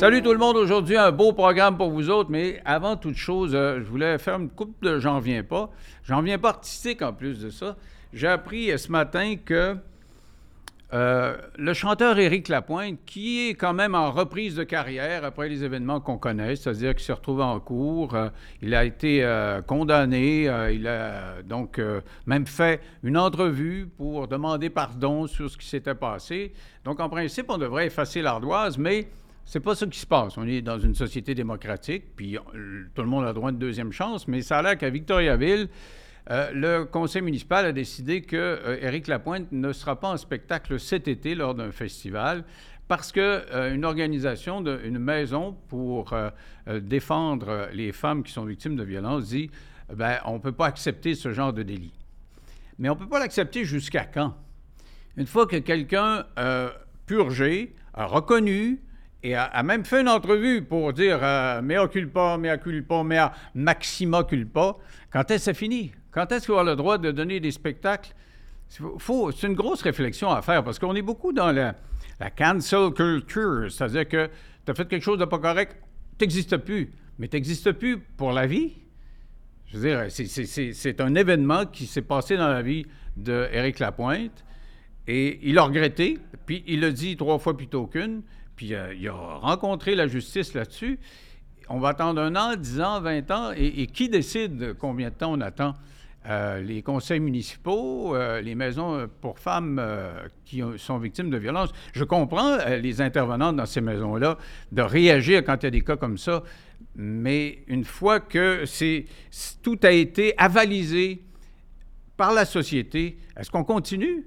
Salut tout le monde. Aujourd'hui, un beau programme pour vous autres. Mais avant toute chose, euh, je voulais faire une coupe de J'en viens pas. J'en viens pas artistique en plus de ça. J'ai appris euh, ce matin que euh, le chanteur Éric Lapointe, qui est quand même en reprise de carrière après les événements qu'on connaît, c'est-à-dire qu'il s'est retrouvé en cours, il a été condamné, il a donc même fait une entrevue pour demander pardon sur ce qui s'était passé. Donc en principe, on devrait effacer l'ardoise, mais c'est pas ça qui se passe. On est dans une société démocratique, puis euh, tout le monde a droit à une deuxième chance, mais ça a l'air qu'à Victoriaville, euh, le conseil municipal a décidé que euh, Lapointe ne sera pas en spectacle cet été lors d'un festival parce qu'une organisation, une maison pour défendre les femmes qui sont victimes de violences dit ben, on ne peut pas accepter ce genre de délit. Mais on ne peut pas l'accepter jusqu'à quand? Une fois que quelqu'un purgé, a reconnu, et a, même fait une entrevue pour dire euh, mea culpa, mea culpa, mea maxima culpa. Quand est-ce que c'est fini? Quand est-ce qu'on a le droit de donner des spectacles? c'est une grosse réflexion à faire parce qu'on est beaucoup dans la, cancel culture, c'est-à-dire que tu as fait quelque chose de pas correct, tu n'existes plus. Mais tu n'existes plus pour la vie? Je veux dire, c'est un événement qui s'est passé dans la vie d'Éric Lapointe et il a regretté, puis il l'a dit trois fois plutôt qu'une. Puis euh, il a rencontré la justice là-dessus. On va attendre un an, dix ans, vingt ans. Et, qui décide combien de temps on attend? Euh, les conseils municipaux, euh, les maisons pour femmes qui sont victimes de violences. Je comprends les intervenants dans ces maisons-là de réagir quand il y a des cas comme ça, mais une fois que c'est, tout a été avalisé par la société, est-ce qu'on continue?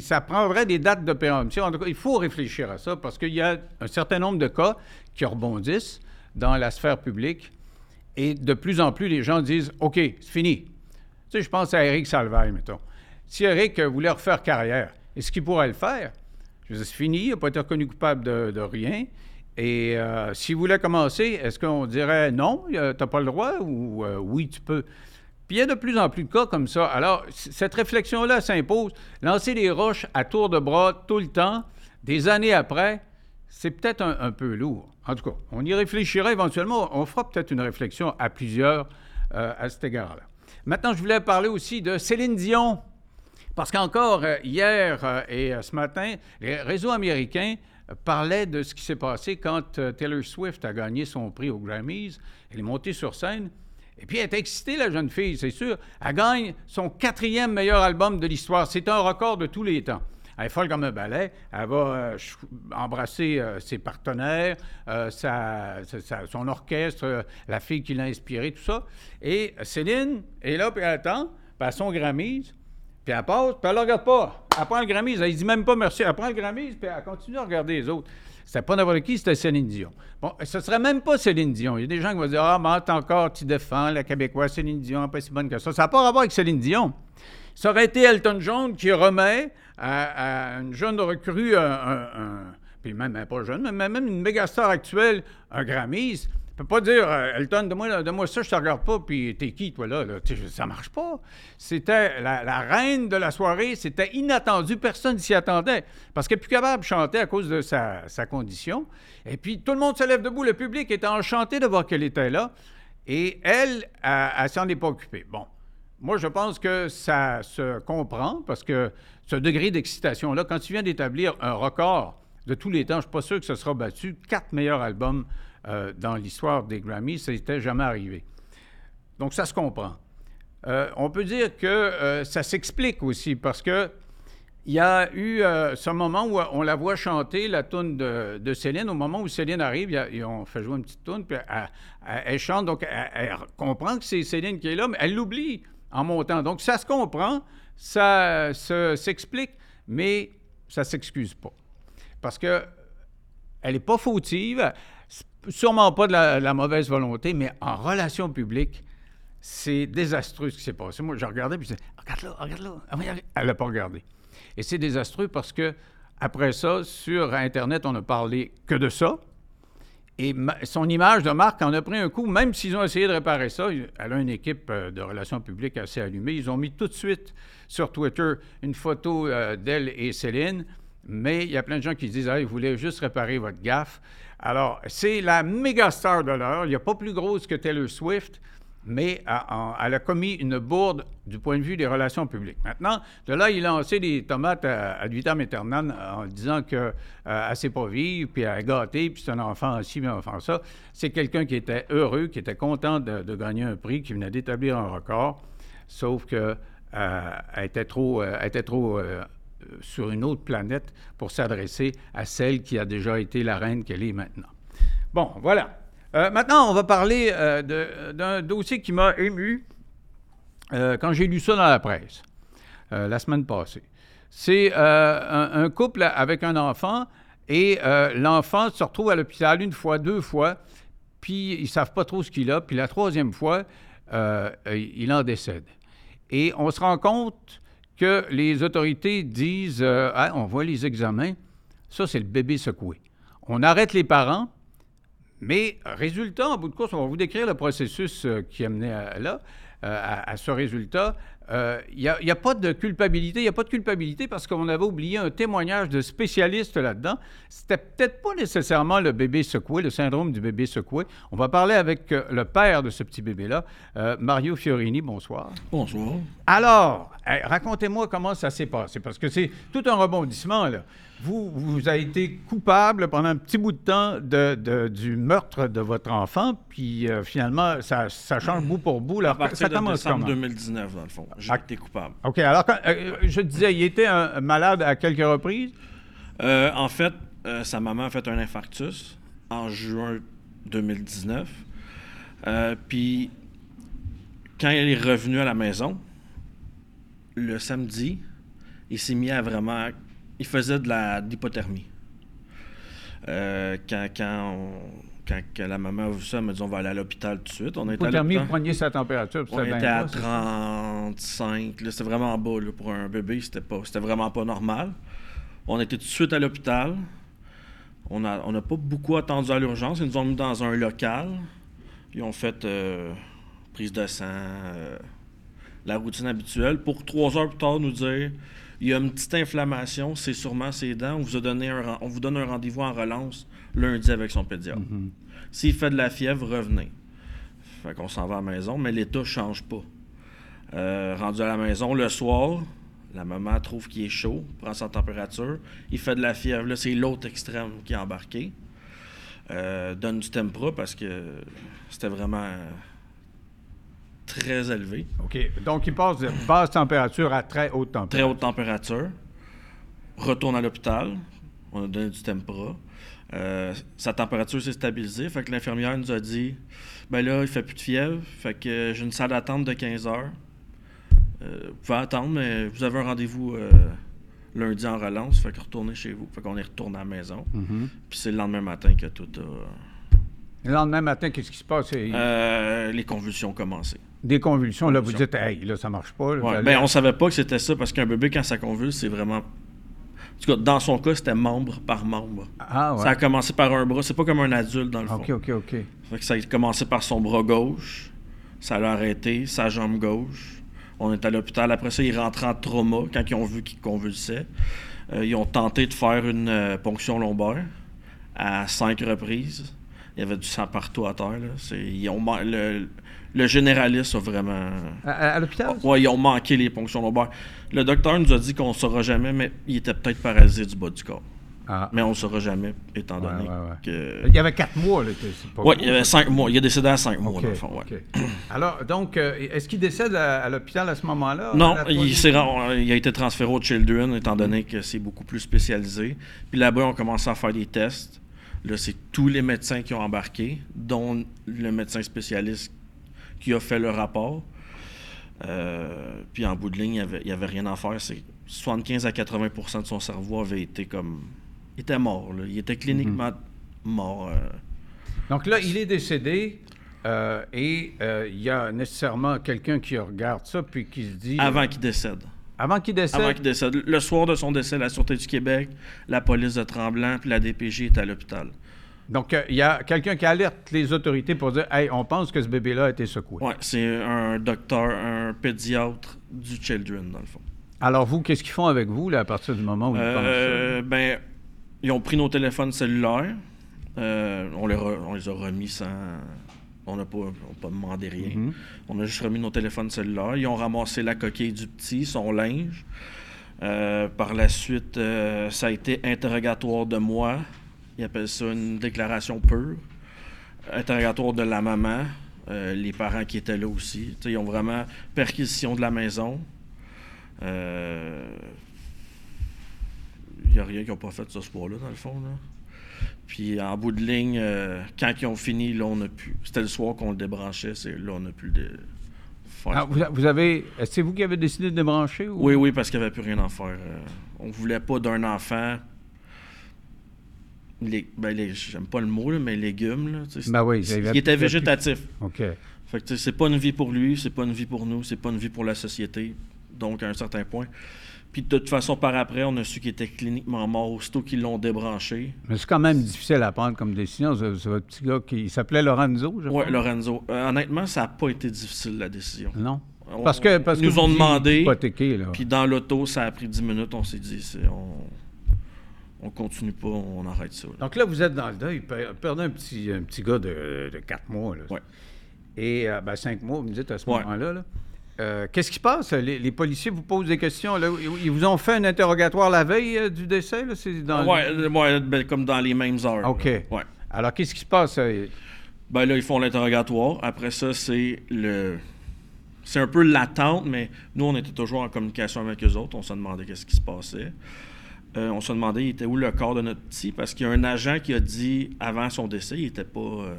Ça prendrait des dates de péremption. En tout cas, il faut réfléchir à ça parce qu'il y a un certain nombre de cas qui rebondissent dans la sphère publique et de plus en plus, les gens disent OK, c'est fini. Tu sais, je pense à Eric Salvaille, mettons. Si Eric voulait refaire carrière, est-ce qu'il pourrait le faire? Je c'est fini, il n'a pas été reconnu coupable de, rien. Et euh, s'il voulait commencer, est-ce qu'on dirait non, tu n'as pas le droit ou euh, oui, tu peux? Il y a de plus en plus de cas comme ça. Alors, cette réflexion-là s'impose. Lancer des roches à tour de bras tout le temps, des années après, c'est peut-être un, peu lourd. En tout cas, on y réfléchira éventuellement. On fera peut-être une réflexion à plusieurs euh, à cet égard-là. Maintenant, je voulais parler aussi de Céline Dion. Parce qu'encore euh, hier euh, et ce matin, les réseaux américains parlaient de ce qui s'est passé quand Taylor Swift a gagné son prix aux Grammys. Elle est montée sur scène et puis, elle est excitée, la jeune fille, c'est sûr. Elle gagne son quatrième meilleur album de l'histoire. C'est un record de tous les temps. Elle est folle comme un balai. Elle va euh, embrasser euh, ses partenaires, euh, son orchestre, la fille qui l'a inspiré, tout ça. Et Céline est là, puis elle attend, puis elle son Grammys, puis elle passe, puis elle ne regarde pas. Elle prend le Grammys, elle ne dit même pas merci. Elle prend le Grammys, puis elle continue à regarder les autres. C'était pas n'importe qui, c'était Céline Dion. Bon, ce serait même pas Céline Dion. Il y a des gens qui vont dire Ah, mais encore, tu défends la Québécoise, Céline Dion, pas si bonne que ça. Ça n'a pas à voir avec Céline Dion. Ça aurait été Elton John qui remet à, une jeune recrue, un, puis même pas jeune, mais même une méga star actuelle, un Grammys. Peux pas dire, euh, Elton, donne-moi, donne ça, je te regarde pas, puis t'es qui, toi, là? là? Ça marche pas. C'était la, reine de la soirée, c'était inattendu, personne s'y attendait, parce qu'elle n'est plus capable de chanter à cause de sa, condition. Et puis, tout le monde se lève debout, le public était enchanté de voir qu'elle était là, et elle, elle, s'en est pas occupée. Bon, moi, je pense que ça se comprend, parce que ce degré d'excitation-là, quand tu viens d'établir un record de tous les temps, je ne suis pas sûr que ce sera battu, quatre meilleurs albums euh, dans l'histoire des Grammys. Ça n'était jamais arrivé. Donc, ça se comprend. Euh, on peut dire que euh, ça s'explique aussi parce que il y a eu ce moment où on la voit chanter la tune de, Céline. Au moment où Céline arrive, ils on fait jouer une petite tune, puis elle, chante. Donc, elle, comprend que c'est Céline qui est là, mais elle l'oublie en montant. Donc, ça se comprend, ça s'explique, mais ça ne s'excuse pas. Parce que elle n'est pas fautive sûrement pas de la, mauvaise volonté, mais en relation publique, c'est désastreux ce qui s'est passé. Moi, je regardais, puis je disais, regarde-là, regarde-là. Ah Elle n'a pas regardé. Et c'est désastreux parce que, après ça, sur Internet, on n'a parlé que de ça. Et son image de marque en a pris un coup, même s'ils ont essayé de réparer ça. Elle a une équipe euh, de relations publiques assez allumée. Ils ont mis tout de suite sur Twitter une photo euh, d'elle et Céline mais il y a plein de gens qui disent Ah, il voulait juste réparer votre gaffe. Alors, c'est la méga star de l'heure. Il n'y a pas plus grosse que Taylor Swift, mais elle a commis une bourde du point de vue des relations publiques. Maintenant, de là, il a lancé des tomates à, à vitam en disant qu'elle euh, ne sait pas vivre, puis elle a gâté, puis c'est un enfant ci, mais un enfant ça. C'est quelqu'un qui était heureux, qui était content de, gagner un prix, qui venait d'établir un record, sauf qu'elle euh, était trop, euh, était trop sur une autre planète pour s'adresser à celle qui a déjà été la reine qu'elle est maintenant. Bon, voilà. Euh, maintenant, on va parler euh, d'un dossier qui m'a ému euh, quand j'ai lu ça dans la presse la semaine passée. C'est un, couple avec un enfant et l'enfant se retrouve à l'hôpital une fois, deux fois, puis ils ne savent pas trop ce qu'il a, puis la troisième fois, il en décède. Et on se rend compte que les autorités disent ah, on voit les examens, ça c'est le bébé secoué. On arrête les parents, mais résultat, en bout de course, on va vous décrire le processus euh, qui a mené à, là, euh, à, ce résultat. Il euh, n'y a, pas de culpabilité. Il n'y a pas de culpabilité parce qu'on avait oublié un témoignage de spécialistes là-dedans. C'était peut-être pas nécessairement le bébé secoué, le syndrome du bébé secoué. On va parler avec le père de ce petit bébé-là, Mario Fiorini. Bonsoir. Bonsoir. Alors, racontez-moi comment ça s'est passé parce que c'est tout un rebondissement là vous, vous avez été coupable pendant un petit bout de temps de, du meurtre de votre enfant, puis euh, finalement, ça, change bout pour bout. à partir de décembre 2019, dans le fond, j'ai ah. été coupable. OK. Alors, euh, je disais, il était un, malade à quelques reprises? Euh, en fait, sa maman a fait un infarctus en juin 2019. puis, quand elle est revenue à la maison, le samedi, il s'est mis à vraiment il faisait de la d'hypothermie. Euh, quand, quand, la maman a vu ça, elle m'a dit on va aller à l'hôpital tout de suite. On Hypothermie, vous preniez sa température. On était à 35. C'était vraiment bas pour un bébé. C'était, pas, c'était vraiment pas normal. On était tout de suite à l'hôpital. On n'a on pas beaucoup attendu à l'urgence. Ils nous ont mis dans un local. Ils ont fait euh, prise de sang, euh, la routine habituelle, pour trois heures plus tard nous dire il y a une petite inflammation, c'est sûrement ses dents. On vous, a donné un, on vous donne un rendez-vous en relance lundi avec son pédiatre. Mm-hmm. S'il fait de la fièvre, revenez. Fait qu'on s'en va à la maison, mais l'état ne change pas. Euh, rendu à la maison le soir, la maman trouve qu'il est chaud, prend sa température, il fait de la fièvre. Là, c'est l'autre extrême qui est embarqué. Euh, donne du Tempra parce que c'était vraiment très élevé. OK. Donc, il passe de basse température à très haute température. Très haute température. Retourne à l'hôpital. On a donné du Tempra. Euh, sa température s'est stabilisée. Fait que l'infirmière nous a dit ben là, il fait plus de fièvre. Fait que j'ai une salle d'attente de 15 heures. Euh, vous pouvez attendre, mais vous avez un rendez-vous euh, lundi en relance. Fait que retournez chez vous. Fait qu'on est retourné à la maison. Mm-hmm. Puis c'est le lendemain matin que tout a. Le lendemain matin, qu'est-ce qui se passe? les convulsions ont commencé des convulsions, là, vous dites, hey, là, ça marche pas. Ouais, ben, on savait pas que c'était ça parce qu'un bébé, quand ça convulse, c'est vraiment. En tout cas, dans son cas, c'était membre par membre. Ah, ouais. Ça a commencé par un bras. C'est pas comme un adulte, dans le fond. OK, OK, OK. Fait que ça a commencé par son bras gauche. Ça l'a arrêté, sa jambe gauche. On est à l'hôpital. Après ça, il rentre en trauma quand ils ont vu qu'il convulsait. Euh, ils ont tenté de faire une euh, ponction lombaire à cinq reprises. Il y avait du sang partout à terre. Là. Ils ont, le, le généraliste a vraiment. À, l'hôpital? Oui, ils ont manqué les ponctions lombaires. Le docteur nous a dit qu'on ne saura jamais, mais il était peut-être paralysé du bas du corps. Ah. Mais on ne saura jamais, étant donné que. Il y avait quatre mois, là. Oui, il y avait cinq mois. Il a décédé à cinq mois, dans le fond, Alors, donc, euh, est-ce qu'il décède à, l'hôpital à ce moment-là? Non, il, il, a été transféré au Children, étant donné que c'est beaucoup plus spécialisé. Puis là-bas, on commencé à faire des tests. Là, c'est tous les médecins qui ont embarqué, dont le médecin spécialiste qui a fait le rapport. Euh, puis en bout de ligne, il n'y avait, rien à faire. C'est 75 à 80% de son cerveau avait été comme. Il était mort. Il était cliniquement mhm. mort. Euh. Donc là, il est décédé. Euh, et il y a nécessairement quelqu'un qui regarde ça puis qui se dit. Avant qu'il décède. Avant qu'il décède. Avant qu'il décède. Le soir de son décès, la Sûreté du Québec, la police de Tremblant puis la DPJ est à l'hôpital. Donc, euh, il y a quelqu'un qui alerte les autorités pour dire Hey, on pense que ce bébé-là a été secoué. Oui, c'est un docteur, un pédiatre du Children, dans le fond. Alors, vous, qu'est-ce qu'ils font avec vous là, à partir du moment où ils Euh, pensent ben, ils ont pris nos téléphones cellulaires. Euh, on, les re- on les a remis sans. On n'a pas, on pas demandé rien. Mhm. On a juste remis nos téléphones cellulaires. Ils ont ramassé la coquille du petit, son linge. Euh, par la suite, euh, ça a été interrogatoire de moi. Ils appellent ça une déclaration pure. Interrogatoire de la maman. euh, les parents qui étaient là aussi. Ils ont vraiment perquisition de la maison. Euh, Il n'y a rien qu'ils n'ont pas fait ce soir-là, dans le fond. Là. Puis en bout de ligne, euh, quand ils ont fini, là, on a pu. C'était le soir qu'on le débranchait, c'est là, on a pu le. Ah, vous, vous avez. C'est vous qui avez décidé de débrancher? Ou... Oui, oui, parce qu'il n'y avait plus rien à faire. Euh, on voulait pas d'un enfant. Les, ben, les- j'aime pas le mot, là, mais légumes. Là, Ben oui, c'est- il était végétatif. OK. Fait que c'est pas une vie pour lui, c'est pas une vie pour nous, c'est pas une vie pour la société. Donc, à un certain point. Puis de toute façon, par après, on a su qu'il était cliniquement mort aussitôt qu'ils l'ont débranché. Mais c'est quand même difficile à prendre comme décision. C'est votre petit gars qui il s'appelait Lorenzo, je Ouais, crois? Lorenzo. Euh, honnêtement, ça n'a pas été difficile, la décision. Non? On- Parce que. Parce ils nous que ont demandé. Puis dans l'auto, ça a pris 10 minutes. On s'est dit, on, on continue pas, on arrête ça. là. Donc là, vous êtes dans le deuil. Per- Perdez un petit, un petit gars de, de 4 mois. Là. Ouais. Et euh, ben, 5 mois, vous me dites à ce Ouais. moment-là. là. Euh, Qu'est-ce qui se passe? Les, les policiers vous posent des questions. Là. Ils vous ont fait un interrogatoire la veille euh, du décès? Ouais, euh, ouais, ben, comme dans les mêmes heures. OK. Ouais. Alors, qu'est-ce qui se passe? euh? Ben là, ils font l'interrogatoire. Après ça, c'est le. C'est un peu l'attente, mais nous, on était toujours en communication avec eux autres. On se demandait qu'est-ce qui se passait. Euh, on se demandait, il était où le corps de notre petit? Parce qu'il y a un agent qui a dit, avant son décès, il n'était pas, euh,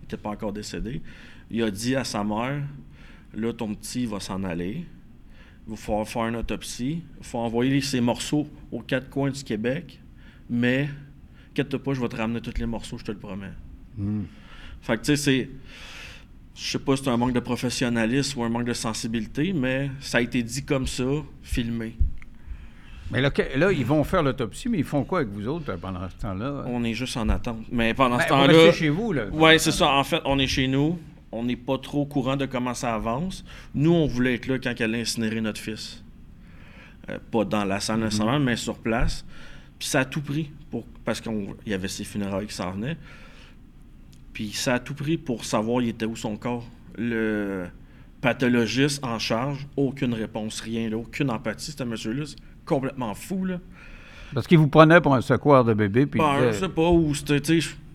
il était pas encore décédé. Il a dit à sa mère, là, ton petit, va s'en aller. Il va falloir faire une autopsie. Il faut envoyer ses morceaux aux quatre coins du Québec. Mais, inquiète pas, je vais te ramener tous les morceaux, je te le promets. Hmm. Fait que, tu sais, c'est. Je sais pas si c'est un manque de professionnalisme ou un manque de sensibilité, mais ça a été dit comme ça, filmé. Mais là, ils vont faire l'autopsie, mais ils font quoi avec vous autres euh, pendant ce temps-là? On est juste en attente. Mais pendant Ben, ce vous temps-là. restez chez vous, là. Ouais, c'est ça. En fait, on est chez nous. On n'est pas trop au courant de comment ça avance. Nous, on voulait être là quand elle a incinéré notre fils. Euh, pas dans la salle nécessairement, mais sur place. Puis ça a tout pris pour parce qu'il y avait ses funérailles qui s'en venaient. Puis ça a tout pris pour savoir il était où son corps. Le pathologiste en charge, aucune réponse, rien, là, aucune empathie. C'était monsieur-là, complètement fou. Là. Parce qu'ils vous prenaient pour un secours de bébé, puis Ben, je sais pas, ou c'était,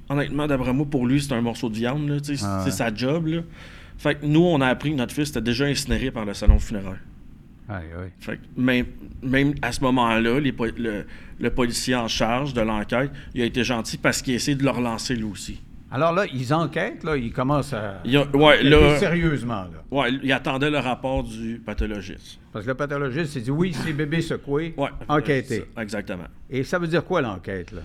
honnêtement, d'après moi, pour lui, c'était un morceau de viande, là, Ah c'est sa job, là. Fait que nous, on a appris que notre fils était déjà incinéré par le salon funéraire. Aïe, aïe. Fait que même, même à ce moment-là, les le, le policier en charge de l'enquête, il a été gentil parce qu'il a essayé de le relancer lui aussi. Alors là, ils enquêtent, là, ils commencent à. Il a- ouais, là- sérieusement, là. Ouais, il attendait le rapport du pathologiste. Parce que le pathologiste s'est dit oui, c'est bébé secoué, Ouais. c'est ça, Exactement. Et ça veut dire quoi l'enquête, là?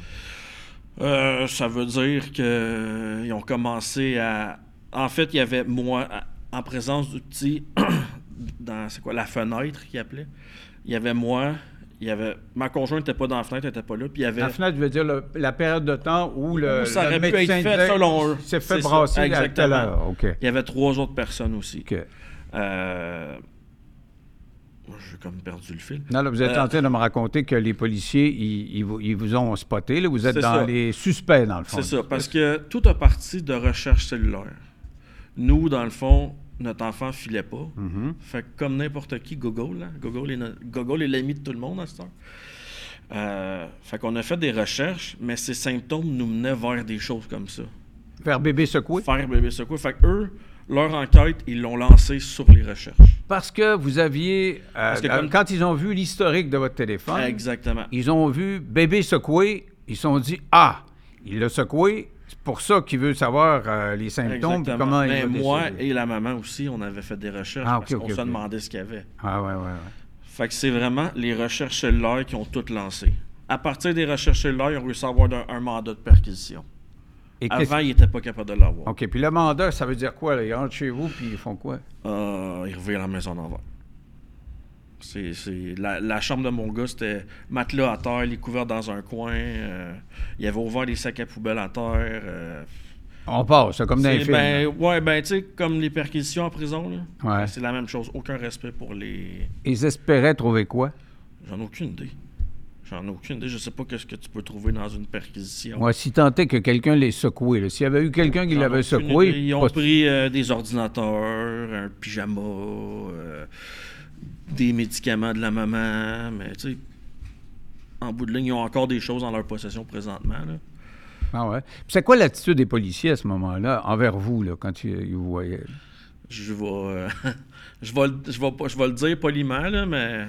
Euh, ça veut dire qu'ils ont commencé à. En fait, il y avait moi, en présence du petit, dans c'est quoi, la fenêtre qu'il appelait. Il y avait moi, il y avait. Ma conjointe n'était pas dans la fenêtre, elle n'était pas là. Puis il y avait. La fenêtre veut dire le- la période de temps où le, Où ça le aurait pu être fait selon eux. fait C'est ça, brasser à telle exactement. Il y avait trois autres personnes aussi. Euh, J'ai comme perdu le fil. Non, là, vous êtes Euh, en train de me raconter que les policiers, ils, ils vous, ils vous ont spoté. Là. Vous êtes dans ça. les suspects, dans le fond. C'est ça, parce que tout a parti de recherche cellulaire. Nous, dans le fond, notre enfant filait pas. Mhm. Fait que comme n'importe qui, Google, là, Google est, no- Google est l'ami de tout le monde à cette heure. Euh, fait qu'on a fait des recherches, mais ces symptômes nous menaient vers des choses comme ça. Faire bébé secoué. Faire bébé secoué. Fait que eux, leur enquête, ils l'ont lancée sur les recherches. Parce que vous aviez. euh, Parce que euh, comme- Quand ils ont vu l'historique de votre téléphone, Exactement. ils ont vu bébé secoué. Ils se sont dit Ah, il l'a secoué. C'est pour ça qu'il veut savoir euh, les symptômes. Exactement. Comment Mais il va moi et la maman aussi, on avait fait des recherches Ah, parce ok, qu'on se demandait ce qu'il y avait. Ah, ouais, ouais, ouais. Fait que c'est vraiment les recherches cellulaires qui ont toutes lancé. À partir des recherches cellulaires, ils ont réussi à avoir un, un mandat de perquisition. Et Avant, ils n'étaient pas capables de l'avoir. OK. Puis le mandat, ça veut dire quoi? Là? Ils rentrent chez vous, puis ils font quoi? Euh, ils revirent la maison d'envers. C'est, c'est- la, la chambre de mon gars, c'était matelas à terre, les couverts dans un coin. euh, il avait ouvert des sacs à poubelle à terre. euh, On passe, c'est comme dans les films. ben, ouais, ben, tu sais, comme les perquisitions en prison, là, Ouais. c'est la même chose. Aucun respect pour les. Ils espéraient trouver quoi? J'en ai aucune idée. J'en ai aucune idée. Je sais pas qu'est-ce que tu peux trouver dans une perquisition. Moi, si tant est que quelqu'un les secoué, s'il y avait eu quelqu'un qui l'avait secoué, idée. Ils ont pris euh, des ordinateurs, un pyjama, euh, des médicaments de la maman, mais tu sais, en bout de ligne, ils ont encore des choses en leur possession présentement. Là. Ah ouais. Puis C'est quoi l'attitude des policiers à ce moment-là, envers vous, là, quand ils, ils vous voyaient? Je vais, euh, je vais, le- je vais, je vais le dire poliment, là, mais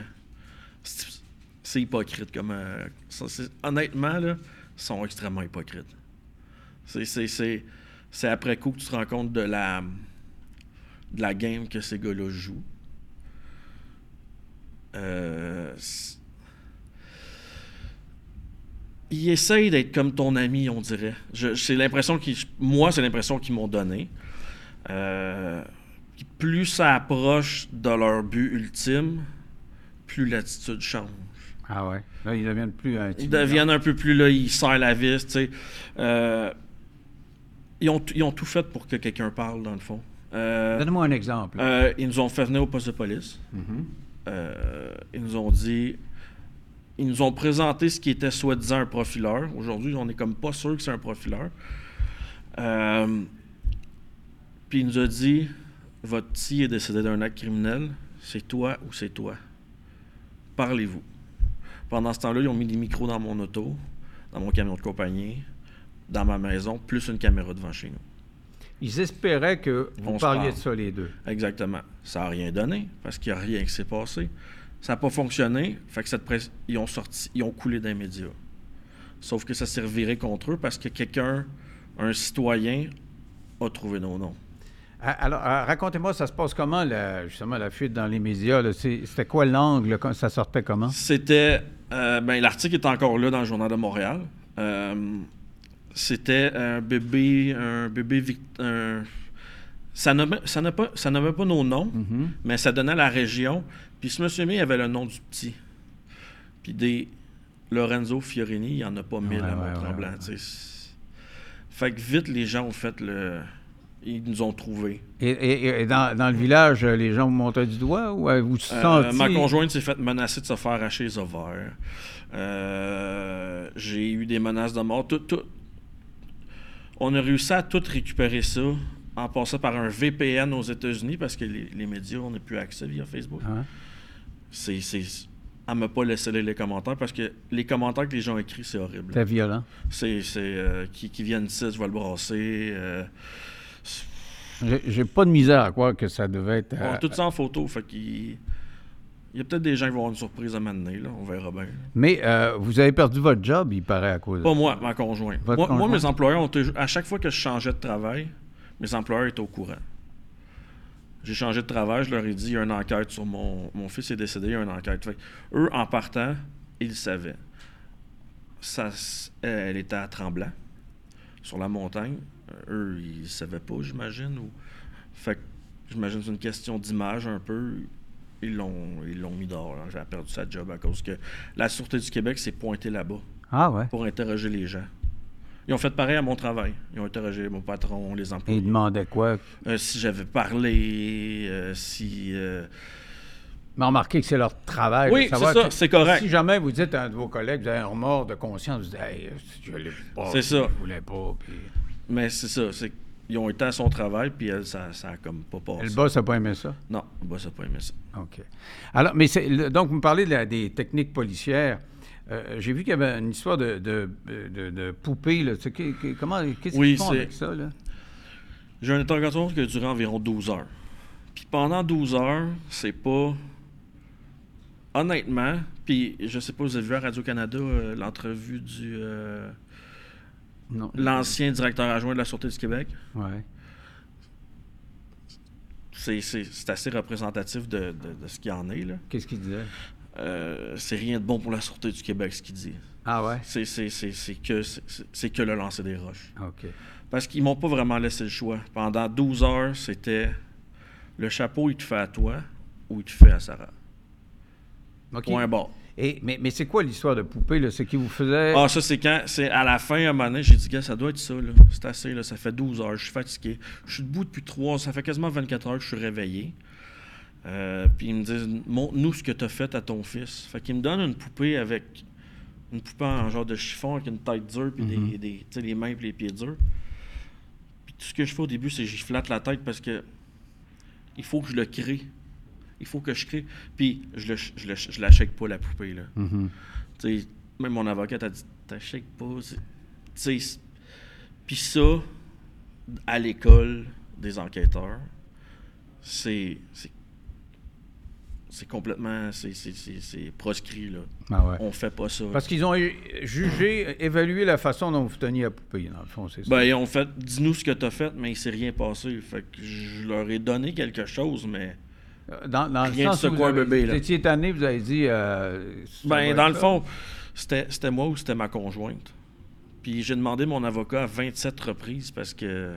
c'est hypocrite. Comme, euh, honnêtement, là, ils sont extrêmement hypocrites. C'est- après coup que tu te rends compte de la, de la game que ces gars-là jouent. Euh, ils essayent d'être comme ton ami, on dirait. C'est l'impression qu'ils, moi, c'est l'impression qu'ils m'ont donné. Euh, plus ça approche de leur but ultime, plus l'attitude change. Ah ouais. Là, ils deviennent plus Ils intimidants. deviennent un peu plus là, ils serrent la vis, tu sais. Euh, ils, ont, ils ont tout fait pour que quelqu'un parle, dans le fond. Euh, Donne-moi un exemple. euh, ils nous ont fait venir au poste de police. Mhm. Euh, ils nous ont dit. Ils nous ont présenté ce qui était soi-disant un profileur. Aujourd'hui, on est comme pas sûr que c'est un profileur. Euh, puis il nous a dit Votre petit est décédé d'un acte criminel, c'est toi ou c'est toi? Parlez-vous. Pendant ce temps-là, ils ont mis des micros dans mon auto, dans mon camion de compagnie, dans ma maison, plus une caméra devant chez nous. Ils espéraient que vous On parliez de ça, les deux. Exactement. Ça n'a rien donné parce qu'il n'y a rien qui s'est passé. Ça n'a pas fonctionné. Fait que cette presse, ils ont sorti, ils ont coulé d'un média. Sauf que ça reviré contre eux parce que quelqu'un, un citoyen, a trouvé nos noms. Ah, Alors, ah, racontez-moi, ça se passe comment, la- justement, la fuite dans les médias? C'était quoi l'angle? quand Ça sortait comment? C'était. euh, ben, l'article est encore là dans le Journal de Montréal. Euh, c'était un bébé. Un bébé un- ça nommait, ça, n'a pas, ça nommait pas nos noms, Mhm. mais ça donnait la région. Puis ce monsieur il avait le nom du petit. Puis des Lorenzo Fiorini, il n'y en a pas mille Ouais, à Mont-Tremblant. ouais, ouais. Fait que vite, les gens ont fait le. Ils nous ont trouvés. Et, et- et dans, dans le village, euh, les gens vous montaient du doigt ou euh, vous Euh, sentiez... ma conjointe s'est fait menacer de se faire arracher les ovaires. Euh, J'ai eu des menaces de mort. Tout, tout- On a réussi à tout récupérer ça en passant par un VPN aux États-Unis parce que les, les médias, on n'a plus accès via Facebook. Hein? C'est, c'est, à me pas laisser les commentaires parce que les commentaires que les gens écrivent, c'est horrible. C'était violent. C'est, c'est euh, qui, qui viennent ici, je vais le brasser. euh, J'ai pas de misère à croire que ça devait être... on a euh, tout ça en photo. Fait qu'il il y a peut-être des gens qui vont avoir une surprise à m'amener, là. On verra bien. Mais euh, vous avez perdu votre job, il paraît, à cause de Pas moi, ma conjointe. Moi, moi, conjointe? mes employeurs ont à chaque fois que je changeais de travail, mes employeurs étaient au courant. J'ai changé de travail, je leur ai dit il y a une enquête sur mon. Mon fils est décédé, il y a une enquête. Fait eux, en partant, ils savaient. Ça, elle était à Tremblant, sur la montagne. Euh, Eux, ils ne savaient pas, j'imagine. Ou... Fait que j'imagine que c'est une question d'image un peu. Ils l'ont, ils l'ont mis dehors. là. J'ai perdu sa job à cause que la Sûreté du Québec s'est pointée là-bas Ah ouais? pour interroger les gens. Ils ont fait pareil à mon travail. Ils ont interrogé mon patron, les employés. demandait quoi? Euh, si j'avais parlé, euh, si... euh, Mais remarquez que c'est leur travail. Oui, de savoir c'est ça, que- c'est correct. Si jamais vous dites à un de vos collègues, vous avez un remords de conscience, vous dites, hey, je l'ai pas. C'est ça. Je voulais pas. Puis... Mais c'est ça, c'est qu'ils ont été à son travail, puis elle, ça, ça a comme pas passé. Le boss n'a pas aimé ça? Non, le boss n'a pas aimé ça. OK. Alors, mais c'est, donc, vous me parlez de la- des techniques policières. Euh, j'ai vu qu'il y avait une histoire de, de, de, de poupée. Là. Tu sais, comment, qu'est-ce Oui, qu'ils font avec ça? Là? J'ai un interrogatoire qui a duré environ 12 heures. Puis pendant 12 heures, c'est pas... Honnêtement, puis je sais pas, vous avez vu à Radio-Canada euh, l'entrevue du... euh. L'ancien directeur adjoint de la Sûreté du Québec. Ouais. C'est, assez représentatif de, de- de ce qu'il y en est. Là. Qu'est-ce qu'il disait? Euh, c'est rien de bon pour la Sûreté du Québec, ce qu'il dit. Ah ouais? C'est, que, que le lancer des roches. OK. Parce qu'ils m'ont pas vraiment laissé le choix. Pendant 12 heures, c'était le chapeau, il te fait à toi ou il te fait à Sarah. OK. Point barre. Et, mais mais c'est quoi l'histoire de poupée? là? C'est qui vous faisait... Ah, ça, c'est quand. C'est à la fin, à un moment donné, j'ai dit, gars, ça doit être ça, là. C'est assez, là. Ça fait 12 heures. Je suis fatigué. Je suis debout depuis 3 Ça fait quasiment 24 heures que je suis réveillé. Euh, puis ils me disent, montre-nous ce que tu as fait à ton fils. Fait qu'ils me donnent une poupée avec. Une poupée en genre de chiffon avec une tête dure, puis des, des, les mains et les pieds durs. Puis tout ce que je fais au début, c'est que j'y flatte la tête parce que. Il faut que je le crée. Il faut que je crée. Puis je le, je le, je la shake pas, la poupée, là. Mhm. Tu sais, même mon avocate a dit pas. Tu sais, c'est- puis ça, à l'école des enquêteurs, c'est. c'est- C'est complètement. C'est c'est- c'est- c'est proscrit, là. Ah ouais. On fait pas ça. Parce qu'ils ont jugé, évalué la façon dont vous teniez la poupée, dans le fond, c'est ça. Ben, ils ont fait Dis-nous ce que t'as fait, mais il s'est rien passé. Fait que je leur ai donné quelque chose, mais. Dans, dans le de où vous, avez- bébé, là. vous étiez tanné, vous avez dit... euh, Ben, dans le fond, c'était c'était moi ou c'était ma conjointe. Puis j'ai demandé mon avocat à 27 reprises parce que.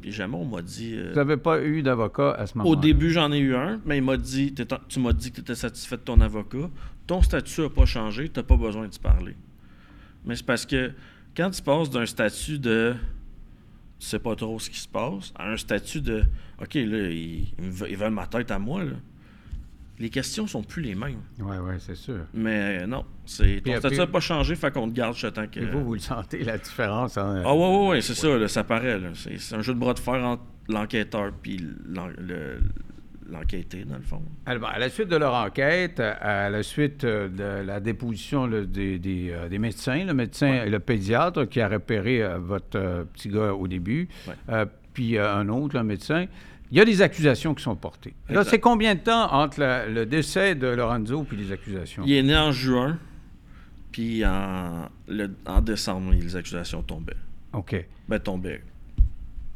Puis jamais on m'a dit. euh, Vous n'avez pas eu d'avocat à ce moment-là? Au début, j'en ai eu un, mais il m'a dit Tu m'as dit que tu étais satisfait de ton avocat. Ton statut n'a pas changé, tu n'as pas besoin de te parler. Mais c'est parce que quand tu passes d'un statut de tu sais pas trop ce qui se passe à un statut de OK, là, ils, veulent- ma tête à moi, là. Les questions sont plus les mêmes. Oui, oui, c'est sûr. Mais euh, non, c'est ton statut puis- n'a pas changé, fait qu'on te garde jusqu'à temps que. Et vous, vous le sentez, la différence? hein? Ah ouais, ouais, ouais, c'est ça, là, ça paraît. là. C'est c'est un jeu de bras de fer entre l'enquêteur puis le- l'enquêté, dans le fond. Alors, à la suite de leur enquête, à la suite euh, de la déposition là, des, des, euh, des médecins, le médecin et le pédiatre qui a repéré euh, votre euh, petit gars au début, Ouais. puis un autre, un médecin, il y a des accusations qui sont portées. Là, c'est combien de temps entre la- le décès de Lorenzo puis les accusations? Il est né en juin, puis en, le- en décembre, les accusations tombaient. OK. Ben, tombaient.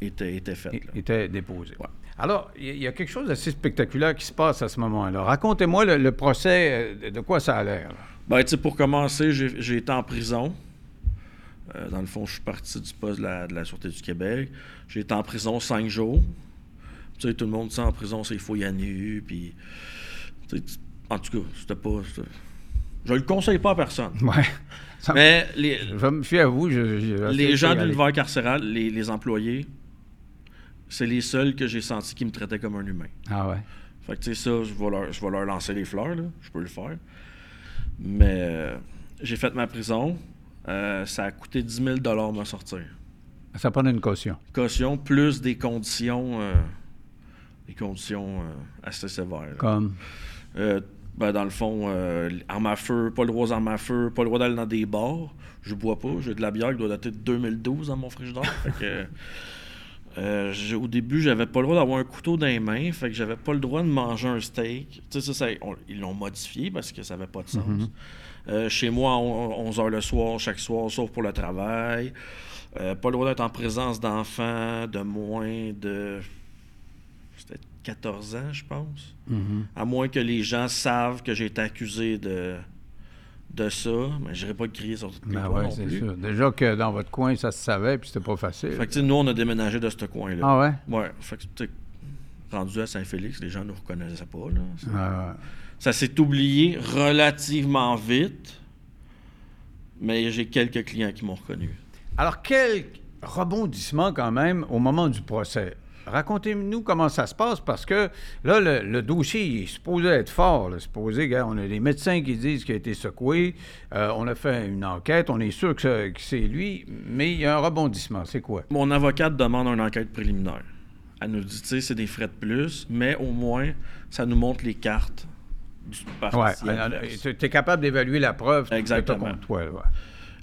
Étaient, étaient faites. Il là. était déposé. Ouais. Alors, il y a- il y a quelque chose d'assez spectaculaire qui se passe à ce moment-là. Racontez-moi le, le procès, euh, de quoi ça a l'air. Ben, tu sais, pour commencer, j'ai été en prison. Euh, dans le fond, je suis parti du poste de la, de la Sûreté du Québec. J'ai été en prison cinq jours. Tu sais, tout le monde sait en prison, c'est faut y aller, puis... En tout cas, c'était pas... Je le conseille pas à personne. Ouais. Ça- Mais les, Je vais me fier à vous. Je, les gens de l'univers carcéral, les, les employés, c'est les seuls que j'ai senti qui me traitaient comme un humain. Ah ouais. Fait que, tu sais, ça, je vais, leur, je vais leur lancer les fleurs, là. Je peux le faire. Mais euh, j'ai fait ma prison. Euh, ça a coûté 10 000 me sortir. Ça prend une caution. Caution, plus des conditions... euh, des conditions assez sévères. là. Comme? Ben, dans le fond, euh, arme à feu, pas le droit aux armes à feu, pas le droit d'aller dans des bars. Je bois pas. J'ai de la bière qui doit dater de 2012 dans mon frigidaire. fait que, euh, au début, j'avais pas le droit d'avoir un couteau dans les mains. Fait que j'avais pas le droit de manger un steak. Tu sais, ça, ça- on- ils l'ont modifié parce que ça avait pas de sens. Euh, chez moi, à 11 h le soir, chaque soir, sauf pour le travail. Euh, pas le droit d'être en présence d'enfants de moins de. C'était 14 ans, je pense. Mhm. À moins que les gens savent que j'ai été accusé de, de ça, mais je n'irai pas crier sur toutes les Ben toits ouais, non c'est plus. sûr. Déjà que dans votre coin, ça se savait, puis c'était pas facile. Fait que, nous, on a déménagé de ce coin-là. ah ouais? Ouais, fait que, rendu à Saint-Félix, les gens ne nous reconnaissaient pas. Là. Ça, Ah ouais. ça s'est oublié relativement vite, mais j'ai quelques clients qui m'ont reconnu. Alors, quel rebondissement quand même au moment du procès? Racontez-nous comment ça se passe parce que là, le, le dossier il est supposé être fort. Là, supposé, gars, on a des médecins qui disent qu'il a été secoué. euh, on a fait une enquête. On est sûr que, c'est lui, mais il y a un rebondissement. C'est quoi? Mon avocate demande une enquête préliminaire. Elle nous dit, tu sais, c'est des frais de plus, mais au moins, ça nous montre les cartes du parti Ouais. Tu es capable d'évaluer la preuve Exactement. toi. ouais.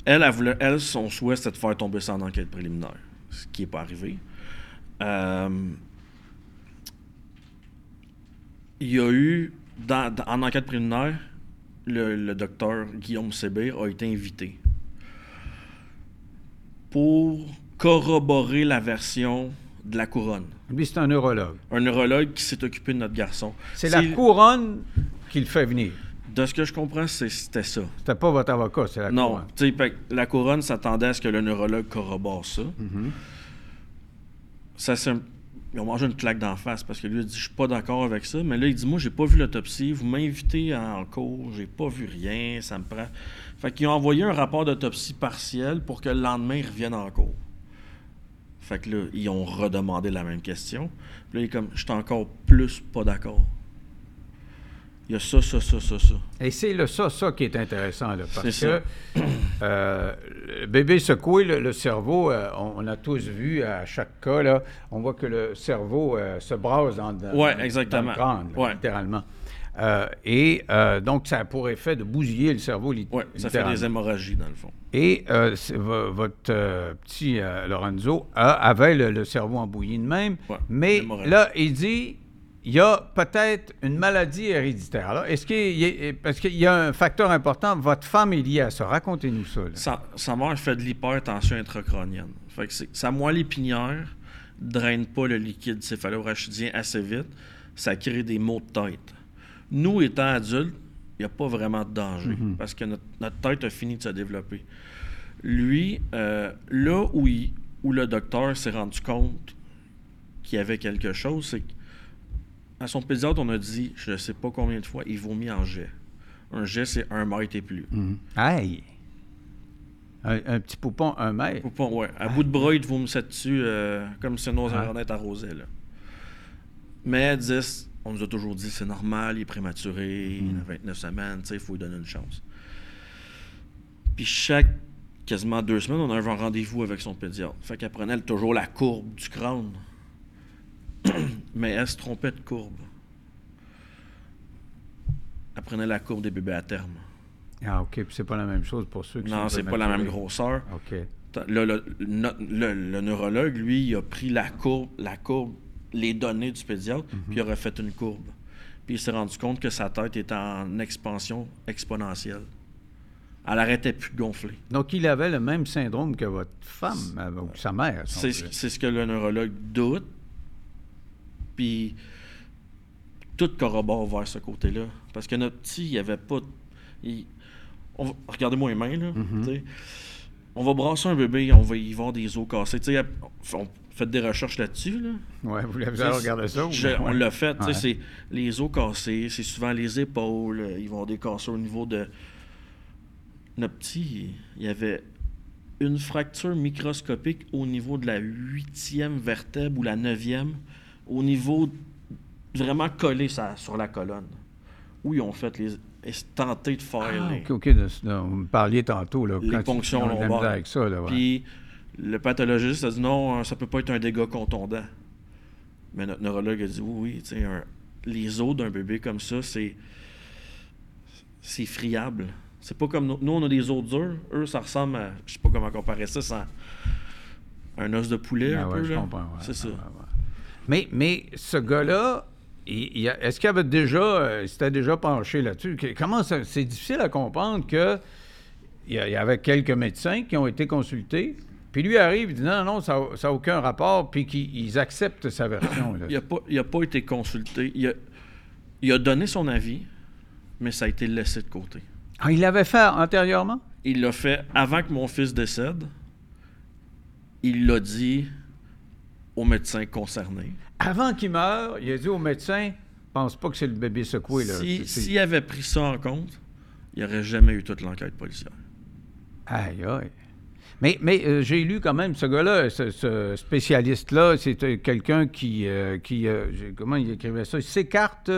Elle, elle, voulait- elle, son souhait, c'était de faire tomber ça en enquête préliminaire, ce qui n'est pas arrivé. Euh, il y a eu, dans- dans- en enquête préliminaire, le, le docteur Guillaume Sébir a été invité pour corroborer la version de la couronne. Lui, c'est un neurologue. Un neurologue qui s'est occupé de notre garçon. C'est la couronne qui le fait venir. De ce que je comprends, c'était ça. C'était pas votre avocat, c'est la Non, couronne. que la couronne s'attendait à ce que le neurologue corrobore ça. Mhm. Ça s'est ils ont mangé une claque d'en face parce que lui, il dit Je suis pas d'accord avec ça. Mais là, il dit Moi, j'ai pas vu l'autopsie. Vous m'invitez en cours. J'ai pas vu rien. Ça me prend. Fait qu'ils ont envoyé un rapport d'autopsie partiel pour que le lendemain, ils reviennent en cours. Fait que là, ils ont redemandé la même question. Puis là, il est comme Je suis encore plus pas d'accord. Il y a ça, ça, ça, ça, ça. Et c'est le ça, ça qui est intéressant, là, parce que euh, le bébé secoué, le, le cerveau, euh, on, on a tous vu à chaque cas, là, on voit que le cerveau euh, se brasse dans, dans- Ouais, dans exactement. le crâne, là, Ouais. littéralement. Et donc, ça a pour effet de bousiller le cerveau, lit- Ouais, ça fait des hémorragies, dans le fond. Et votre petit Lorenzo a- avait le, le cerveau embouilli de même, mais là, il dit il y a peut-être une maladie héréditaire. Est-ce qu'il y a- parce qu'il y a un facteur important, votre femme est liée à ça. Racontez-nous ça. là. Sa, mère fait de l'hypertension intracrânienne. Fait que c'est- sa moelle épinière draine pas le liquide céphalorachidien assez vite. Ça crée des maux de tête. Nous, étant adultes, il n'y a pas vraiment de danger parce que notre, notre tête a fini de se développer. Lui, euh, là où, il- où le docteur s'est rendu compte qu'il y avait quelque chose, c'est qu'à son pédiatre, on a dit, je ne sais pas combien de fois, il vomit en jet. Un jet, c'est un mètre et plus. Mhm. Aïe! Un, un petit poupon, un mètre? Poupon, ouais. À bout de bras, il te vomissait dessus euh, comme si nos internet arrosaient. Là. Mais 10, on nous a toujours dit c'est normal, il est prématuré, il a 29 semaines, tu sais, il faut lui donner une chance. Puis chaque quasiment deux semaines, on avait un rendez-vous avec son pédiatre. Fait qu'elle prenait toujours la courbe du crâne. Mais elle se trompait de courbe? Elle prenait la courbe des bébés à terme. Ah, OK. Puis c'est pas la même chose pour ceux qui Non, c'est pas la même grosseur. OK. Le, le- no- le- le neurologue, lui, il a pris la courbe, la courbe, les données du pédiatre, puis il a refait une courbe. Puis il s'est rendu compte que sa tête était en expansion exponentielle. Elle arrêtait plus de gonfler. Donc, il avait le même syndrome que votre femme, avait, ou sa mère. c'est ce que le neurologue doute. Puis tout corrobore vers ce côté-là. Parce que notre petit, il n'y avait pas. il- on va- Regardez-moi les mains, là. Mhm. sais. On va brasser un bébé, on va y voir des os cassés. Tu sais, on fait des recherches là-dessus. Là. Ouais, vous l'avez regardé ça? ou- je- on l'a fait. Ouais. C'est les os cassés, c'est souvent les épaules. euh, Ils vont cassures au niveau de. Notre petit, il y avait une fracture microscopique au niveau de la huitième vertèbre ou la neuvième, au niveau vraiment collé ça- sur la colonne. Où ils ont fait les. et tenté de faire Ah, les. OK, OK. de- vous me parliez tantôt. Là, Les quand ponctions lombaires. misère avec ça. Là, ouais. Puis le pathologiste a dit non, ça peut pas être un dégât contondant. Mais notre neurologue a dit oui, oui, un- les os d'un bébé comme ça, c'est c'est friable. C'est pas comme nous, nous, on a des os durs, eux ça ressemble à je sais pas comment comparer ça, c'est un- os de poulet Ah un ouais, peu je là. ouais, c'est ça. Mais, mais ce gars-là, est-ce qu'il avait déjà, euh, il s'était déjà penché là-dessus? Comment ça, c'est difficile à comprendre que il y, avait quelques médecins qui ont été consultés, puis lui arrive, il dit non, non, ça n'a aucun rapport, puis qu'ils ils acceptent sa version. là. Il a pas il a pas été consulté, il a, il a donné son avis, mais ça a été laissé de côté. Ah, il l'avait fait antérieurement? Il l'a fait avant que mon fils décède. Il l'a dit aux médecins concernés. Avant qu'il meure, il a dit au médecin, pense pas que c'est le bébé secoué. Là. Si- S'il avait pris ça en compte, il n'y aurait jamais eu toute l'enquête policière. Aïe, aïe. Mais, mais euh, j'ai lu quand même ce gars-là, ce, ce spécialiste-là, c'était quelqu'un qui, euh, qui euh, comment il écrivait ça, il s'écarte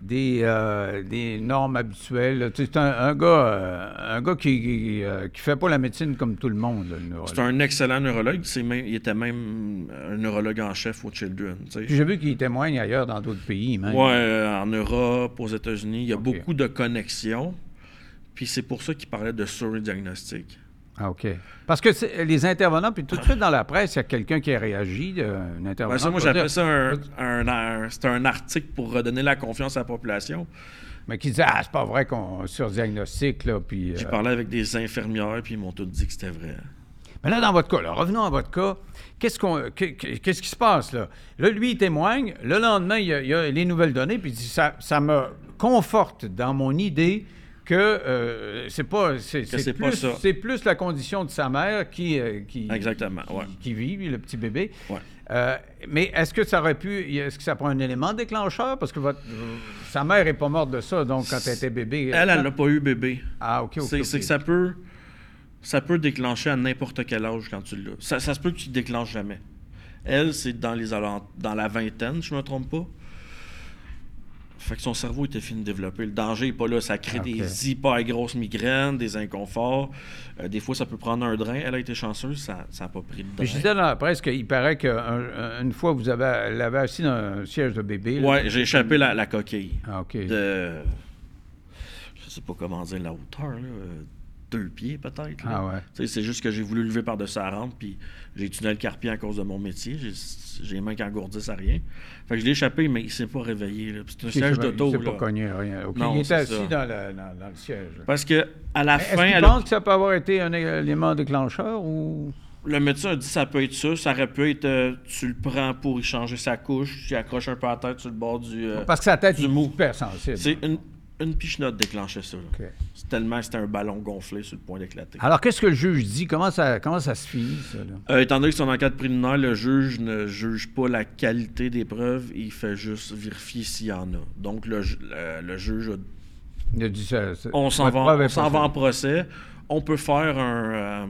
des, euh, des normes habituelles. C'est un, un gars, euh, un gars qui qui, euh, qui fait pas la médecine comme tout le monde. C'est un excellent neurologue. c'est même- il était même un neurologue en chef au Children. J'ai vu qu'il témoigne ailleurs dans d'autres pays. Euh, en Europe, aux États-Unis, il y a beaucoup de connexions. Puis c'est pour ça qu'il parlait de surdiagnostic. Ah, OK. Parce que c'est- les intervenants, puis tout de suite dans la presse, il y a quelqu'un qui a réagi, euh, un intervenant. Ça, moi, j'appelle ça un, un, un- article pour redonner la confiance à la population. Mais qui disait, ah, c'est pas vrai qu'on surdiagnostique, là, puis... J'ai euh, parlé avec des infirmières, puis ils m'ont tous dit que c'était vrai. Mais là, dans votre cas, là, revenons à votre cas. Qu'est-ce, qu'on, que- que- qu'est-ce qui se passe là? Là, lui, il témoigne. Le lendemain, il y a, il y a les nouvelles données, puis il dit ça, ça me conforte dans mon idée que euh, c'est pas plus ça. c'est plus la condition de sa mère qui euh, qui Exactement, ouais. qui vit le petit bébé. Ouais. Euh, mais est-ce que ça aurait pu est-ce que ça prend un élément déclencheur? Parce que votre sa mère est pas morte de ça donc quand elle était bébé. Elle, elle n'a pas eu bébé. Ah OK OK. c'est que ça peut, ça peut déclencher à n'importe quel âge quand tu l'as. Ça, ça se peut que tu ne déclenches jamais. Elle, c'est dans, les dans la vingtaine, je me trompe pas. Fait que son cerveau était fini de développer. Le danger n'est pas là. Ça crée Ok. des hyper grosses migraines, des inconforts. Euh, des fois, ça peut prendre un drain. Elle a été chanceuse, ça n'a pas pris de Puis je drain. disais dans la presse qu'il paraît qu'une fois vous avez l'avez assis dans un siège de bébé. Ouais, j'ai échappé la, la coquille. Ah OK. De. Je sais pas comment dire la hauteur, là. Deux pieds peut-être. Ah ouais. Tu C'est juste que j'ai voulu lever par-dessus la rampe, puis j'ai le carpier à cause de mon métier. J'ai les mains qui engourdissent à rien. Fait que je l'ai échappé, mais il s'est pas réveillé. C'est un siège d'auto. Il s'est pas cogné rien. Non, il était assis dans, le- dans- dans le siège. Parce que à la fin, qu'il elle- pense que ça peut avoir été un élément déclencheur ou? le médecin a dit que ça peut être ça. Ça aurait pu être euh, tu le prends pour y changer sa couche, tu accroches un peu la tête sur le bord du. euh, Parce que sa tête du est mou. hyper sensible. c'est une, une pichenote déclenchait ça. là. OK. C'est tellement que c'était un ballon gonflé sur le point d'éclater. Alors, qu'est-ce que le juge dit? Comment ça, comment ça se finit, ça? Là? Euh, étant donné que c'est en enquête préliminaire, le juge ne juge pas la qualité des preuves, il fait juste vérifier s'il y en a. Donc le, le- le juge a Il a dit ça. ça- on s'en va, en procès. On peut faire un. euh,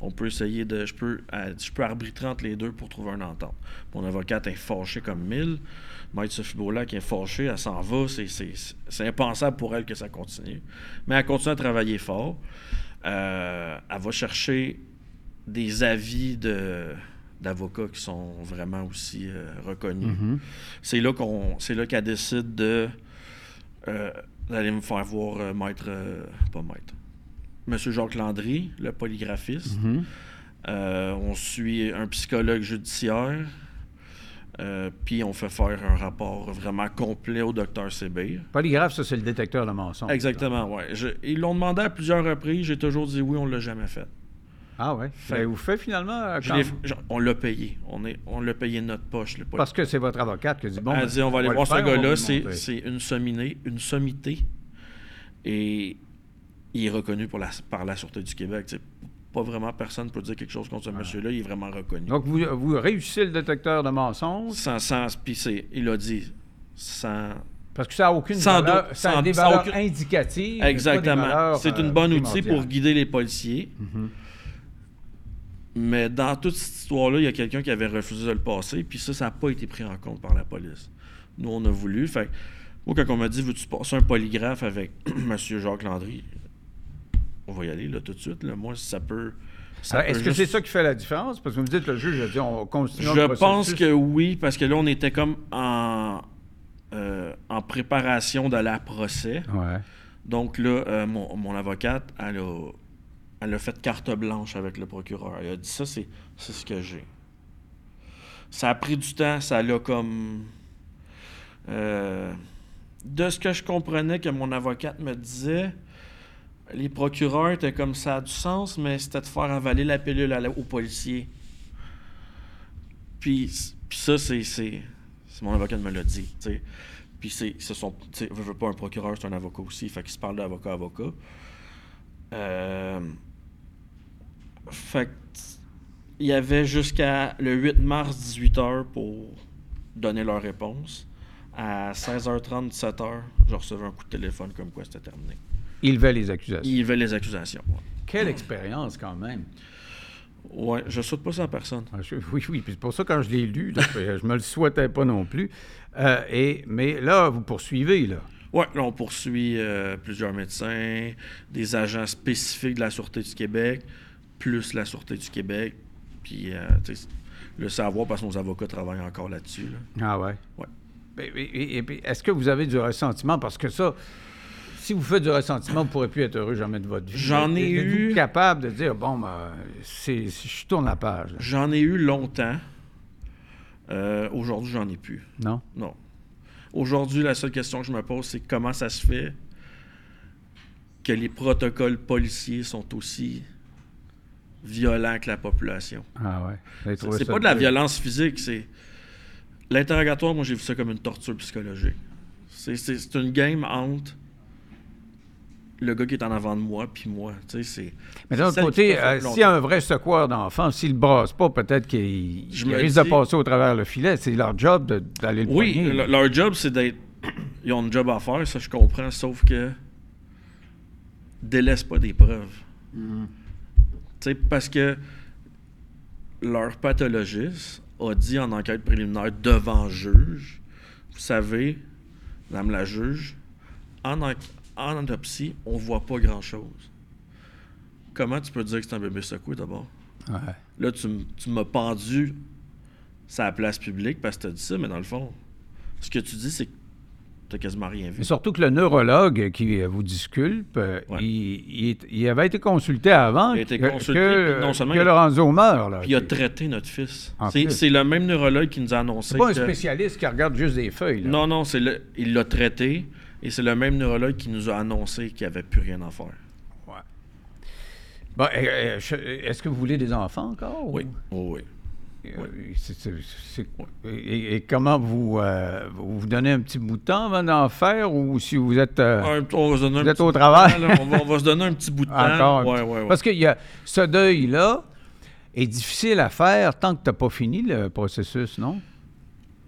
on peut essayer de. Je peux, euh, je peux arbitrer entre les deux pour trouver un entente. Mon avocate est fâchée comme mille. Maître Sophie Beaulac est fâchée, elle s'en va. C'est, impensable pour elle que ça continue. Mais elle continue à travailler fort. Euh, elle va chercher des avis de, d'avocats qui sont vraiment aussi euh, reconnus. Mhm. C'est là qu'on c'est là qu'elle décide de euh, d'aller me faire voir maître pas maître. Monsieur Jacques Landry, le polygraphiste. Mhm. Euh, on suit un psychologue judiciaire. Euh, puis on fait faire un rapport vraiment complet au docteur Sébir. Polygraphe, ça, c'est le détecteur de mensonges. Exactement. Je- ils l'ont demandé à plusieurs reprises. J'ai toujours dit oui, on l'a jamais fait. Ah ouais? Fait- vous fait finalement euh, quand- je- on l'a payé. On, est, on l'a payé de notre poche. le Parce que c'est votre avocate qui a dit bon. Elle ben, dit on va aller le voir ce faire, gars-là, c'est, une sommité, une sommité. Et il est reconnu pour la, par la Sûreté du Québec. Pas vraiment personne ne peut dire quelque chose contre ce monsieur-là, il est vraiment reconnu. Donc, vous, vous réussissez le détecteur de mensonges? Sans, sans, puis c'est- il a dit, sans... parce que ça n'a aucune Sans valeur. doute, ça a sans- des valeurs aucune- indicatives. Exactement. C'est euh, une bonne outil primordiales. pour guider les policiers. Mhm. Mais dans toute cette histoire-là, il y a quelqu'un qui avait refusé de le passer, puis ça, ça n'a pas été pris en compte par la police. Nous, on a voulu. Fait que, moi, quand on m'a dit, veux-tu passer un polygraphe avec M. Jacques Landry, on va y aller, là, tout de suite. Là. Moi, ça peut. Alors, Est-ce que juste- c'est ça qui fait la différence? Parce que vous me dites, le juge a dit, on continue Je le pense que oui, parce que là, on était comme en, euh, en préparation de la procès. Ouais. Donc là, euh, mon, mon avocate, elle a, elle a fait carte blanche avec le procureur. Elle a dit ça, c'est, c'est ce que j'ai. Ça a pris du temps, ça l'a comme. euh, de ce que je comprenais que mon avocate me disait, les procureurs étaient comme ça a du sens, mais c'était de faire avaler la pilule aux policiers. Puis, puis ça, c'est, c'est, mon avocat me l'a dit. tu sais. Puis c'est, ce sont, sais, veux, pas un procureur, c'est un avocat aussi, fait qu'il se parle d'avocat à avocat. Euh, fait il y avait jusqu'à le 8 mars 18h pour donner leur réponse. À 16h30, 17h, je recevais un coup de téléphone comme quoi c'était terminé. Il levait les accusations. Il avait les accusations. Ouais, Quelle expérience, quand même. Ouais, je saute pas ça à personne. Ah, je- oui, oui, puis c'est pour ça, quand je l'ai lu, je me le souhaitais pas non plus. Euh, et, mais là, vous poursuivez, là. Là, on poursuit euh, plusieurs médecins, des agents spécifiques de la Sûreté du Québec, plus la Sûreté du Québec. Puis, euh, tu sais, le savoir, parce que nos avocats travaillent encore là-dessus. là. Ah ouais? Ouais. Et, et- est-ce que vous avez du ressentiment? Parce que ça, si vous faites du ressentiment, vous ne pourrez plus être heureux jamais de votre vie. J'en ai eu- capable de dire, bon, ben, c'est, je tourne la page. J'en ai eu longtemps. Euh, Aujourd'hui, j'en ai plus. Non? Non. Aujourd'hui, la seule question que je me pose, c'est comment ça se fait que les protocoles policiers sont aussi violents que la population. Ah ouais. C'est pas de la violence physique, c'est. L'interrogatoire, moi, j'ai vu ça comme une torture psychologique. C'est- C'est c'est une game entre le gars qui est en avant de moi, puis moi. Tu sais, c'est. Mais d'un autre côté, euh, s'il y a un vrai secoueur d'enfants, s'ils le brassent pas, peut-être me risquent de passer au travers le filet. C'est leur job d'aller le Oui, le- leur job, c'est d'être. Ils ont un job à faire, ça je comprends, sauf que. Délaisse pas des preuves. Mm. Tu sais, parce que leur pathologiste a dit en enquête préliminaire devant juge Vous savez, Madame la juge, en, en- en autopsie, on voit pas grand-chose. Comment tu peux dire que c'est un bébé secoué d'abord? Ouais. Là, tu, tu m'as pendu sur la place publique parce que tu as dit ça, mais dans le fond, ce que tu dis, c'est que tu quasiment rien vu. Surtout que le neurologue qui euh, vous disculpe, euh, Ouais. il, il avait été consulté avant Il a été consulté, que, non seulement que il a- Lorenzo meurt. Là. Puis il a traité notre fils. C'est le même neurologue qui nous a annoncé C'est pas un spécialiste qui regarde juste des feuilles. là. Non, non, c'est le... il l'a traité et c'est le même neurologue qui nous a annoncé qu'il n'y avait plus rien à faire. Bon, euh, euh, je- Est-ce que vous voulez des enfants encore? Oui, ou- oui, et, et comment vous, euh, vous vous donnez un petit bout de temps avant d'en faire ou si vous êtes, euh, Un- on va se donner un vous êtes petit au travail? temps, on, va, on va se donner un petit bout de temps. encore? un Ouais, ouais, ouais. Parce qu'il y a ce deuil-là est difficile à faire tant que tu n'as pas fini le processus, non?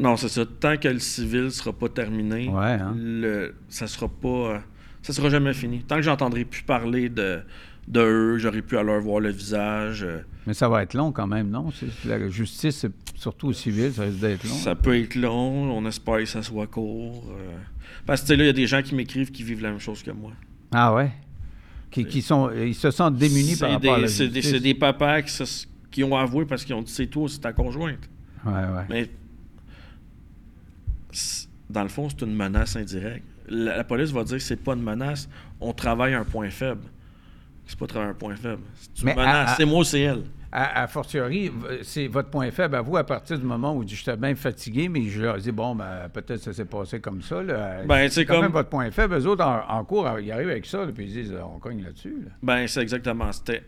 Non, c'est ça. Tant que le civil ne sera pas terminé, Ouais, hein. le, ça sera pas. euh, ça sera jamais fini. Tant que j'entendrai plus parler de, de eux, j'aurai pu à leur voir le visage. euh, Mais ça va être long quand même, non? La justice, surtout au civil, ça risque d'être long. Ça peut être long, on espère que ça soit court. euh, parce que là, il y a des gens qui m'écrivent qui vivent la même chose que moi. Ah ouais? Qui, qui sont, ils se sentent démunis par rapport à la des, c'est des, justice. c'est des papas qui, se- qui ont avoué parce qu'ils ont dit c'est toi, c'est ta conjointe. Ouais, ouais. Mais dans le fond, c'est une menace indirecte. La, la police va dire que c'est pas une menace, on travaille un point faible. C'est pas travailler un point faible. C'est une Mais menace. à- C'est moi ou c'est elle. À, à fortiori, c'est votre point faible à vous à partir du moment où j'étais bien fatigué, mais je leur dis, bon, ben, peut-être ça s'est passé comme ça. Là. Ben, c'est quand comme- même votre point faible. Eux autres, en, en cours, ils arrivent avec ça, là, puis ils disent, on cogne là-dessus. là. Ben, c'est exactement. C'était.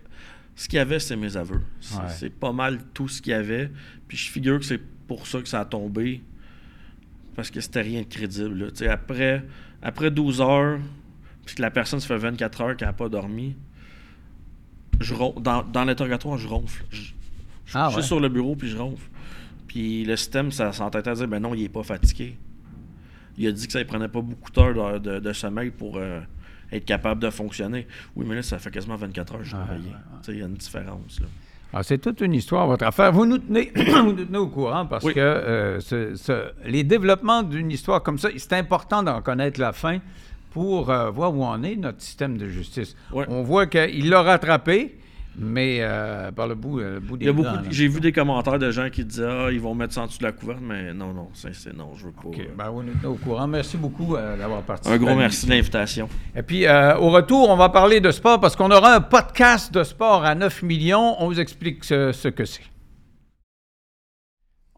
Ce qu'il y avait, c'est mes aveux. C'est Ouais. c'est pas mal tout ce qu'il y avait. Puis je figure que c'est pour ça que ça a tombé. Parce que c'était rien de crédible. là. Après, après 12 heures, puis que la personne se fait 24 heures qu'elle n'a pas dormi, je dans, dans l'interrogatoire, je ronfle. Je, je suis Ah, ouais. sur le bureau, puis je ronfle. Puis le système, ça s'entêtait à dire ben non, il est pas fatigué. Il a dit que ça ne prenait pas beaucoup d'heures de, de- de sommeil pour euh, être capable de fonctionner. Oui, mais là, ça fait quasiment 24 heures que je travaillais. sais, Il y a une différence. Là. Alors, c'est toute une histoire, votre affaire. Vous nous tenez, vous nous tenez au courant parce Oui. que euh, ce- ce- les développements d'une histoire comme ça, c'est important d'en connaître la fin pour euh, voir où en est notre système de justice. On voit qu'il l'a rattrapé, mais euh, par le bout, euh, le bout des. J'ai vu des commentaires de gens qui disaient Ah, ils vont mettre ça en dessous de la couverte, mais non, non, c'est non, je veux pas. OK, euh. ben, nous tenez au courant. Merci beaucoup euh, d'avoir participé. Un gros merci de l'invitation. Et puis, au retour, on va parler de sport parce qu'on aura un podcast de sport à 9 millions. On vous explique ce, ce que c'est.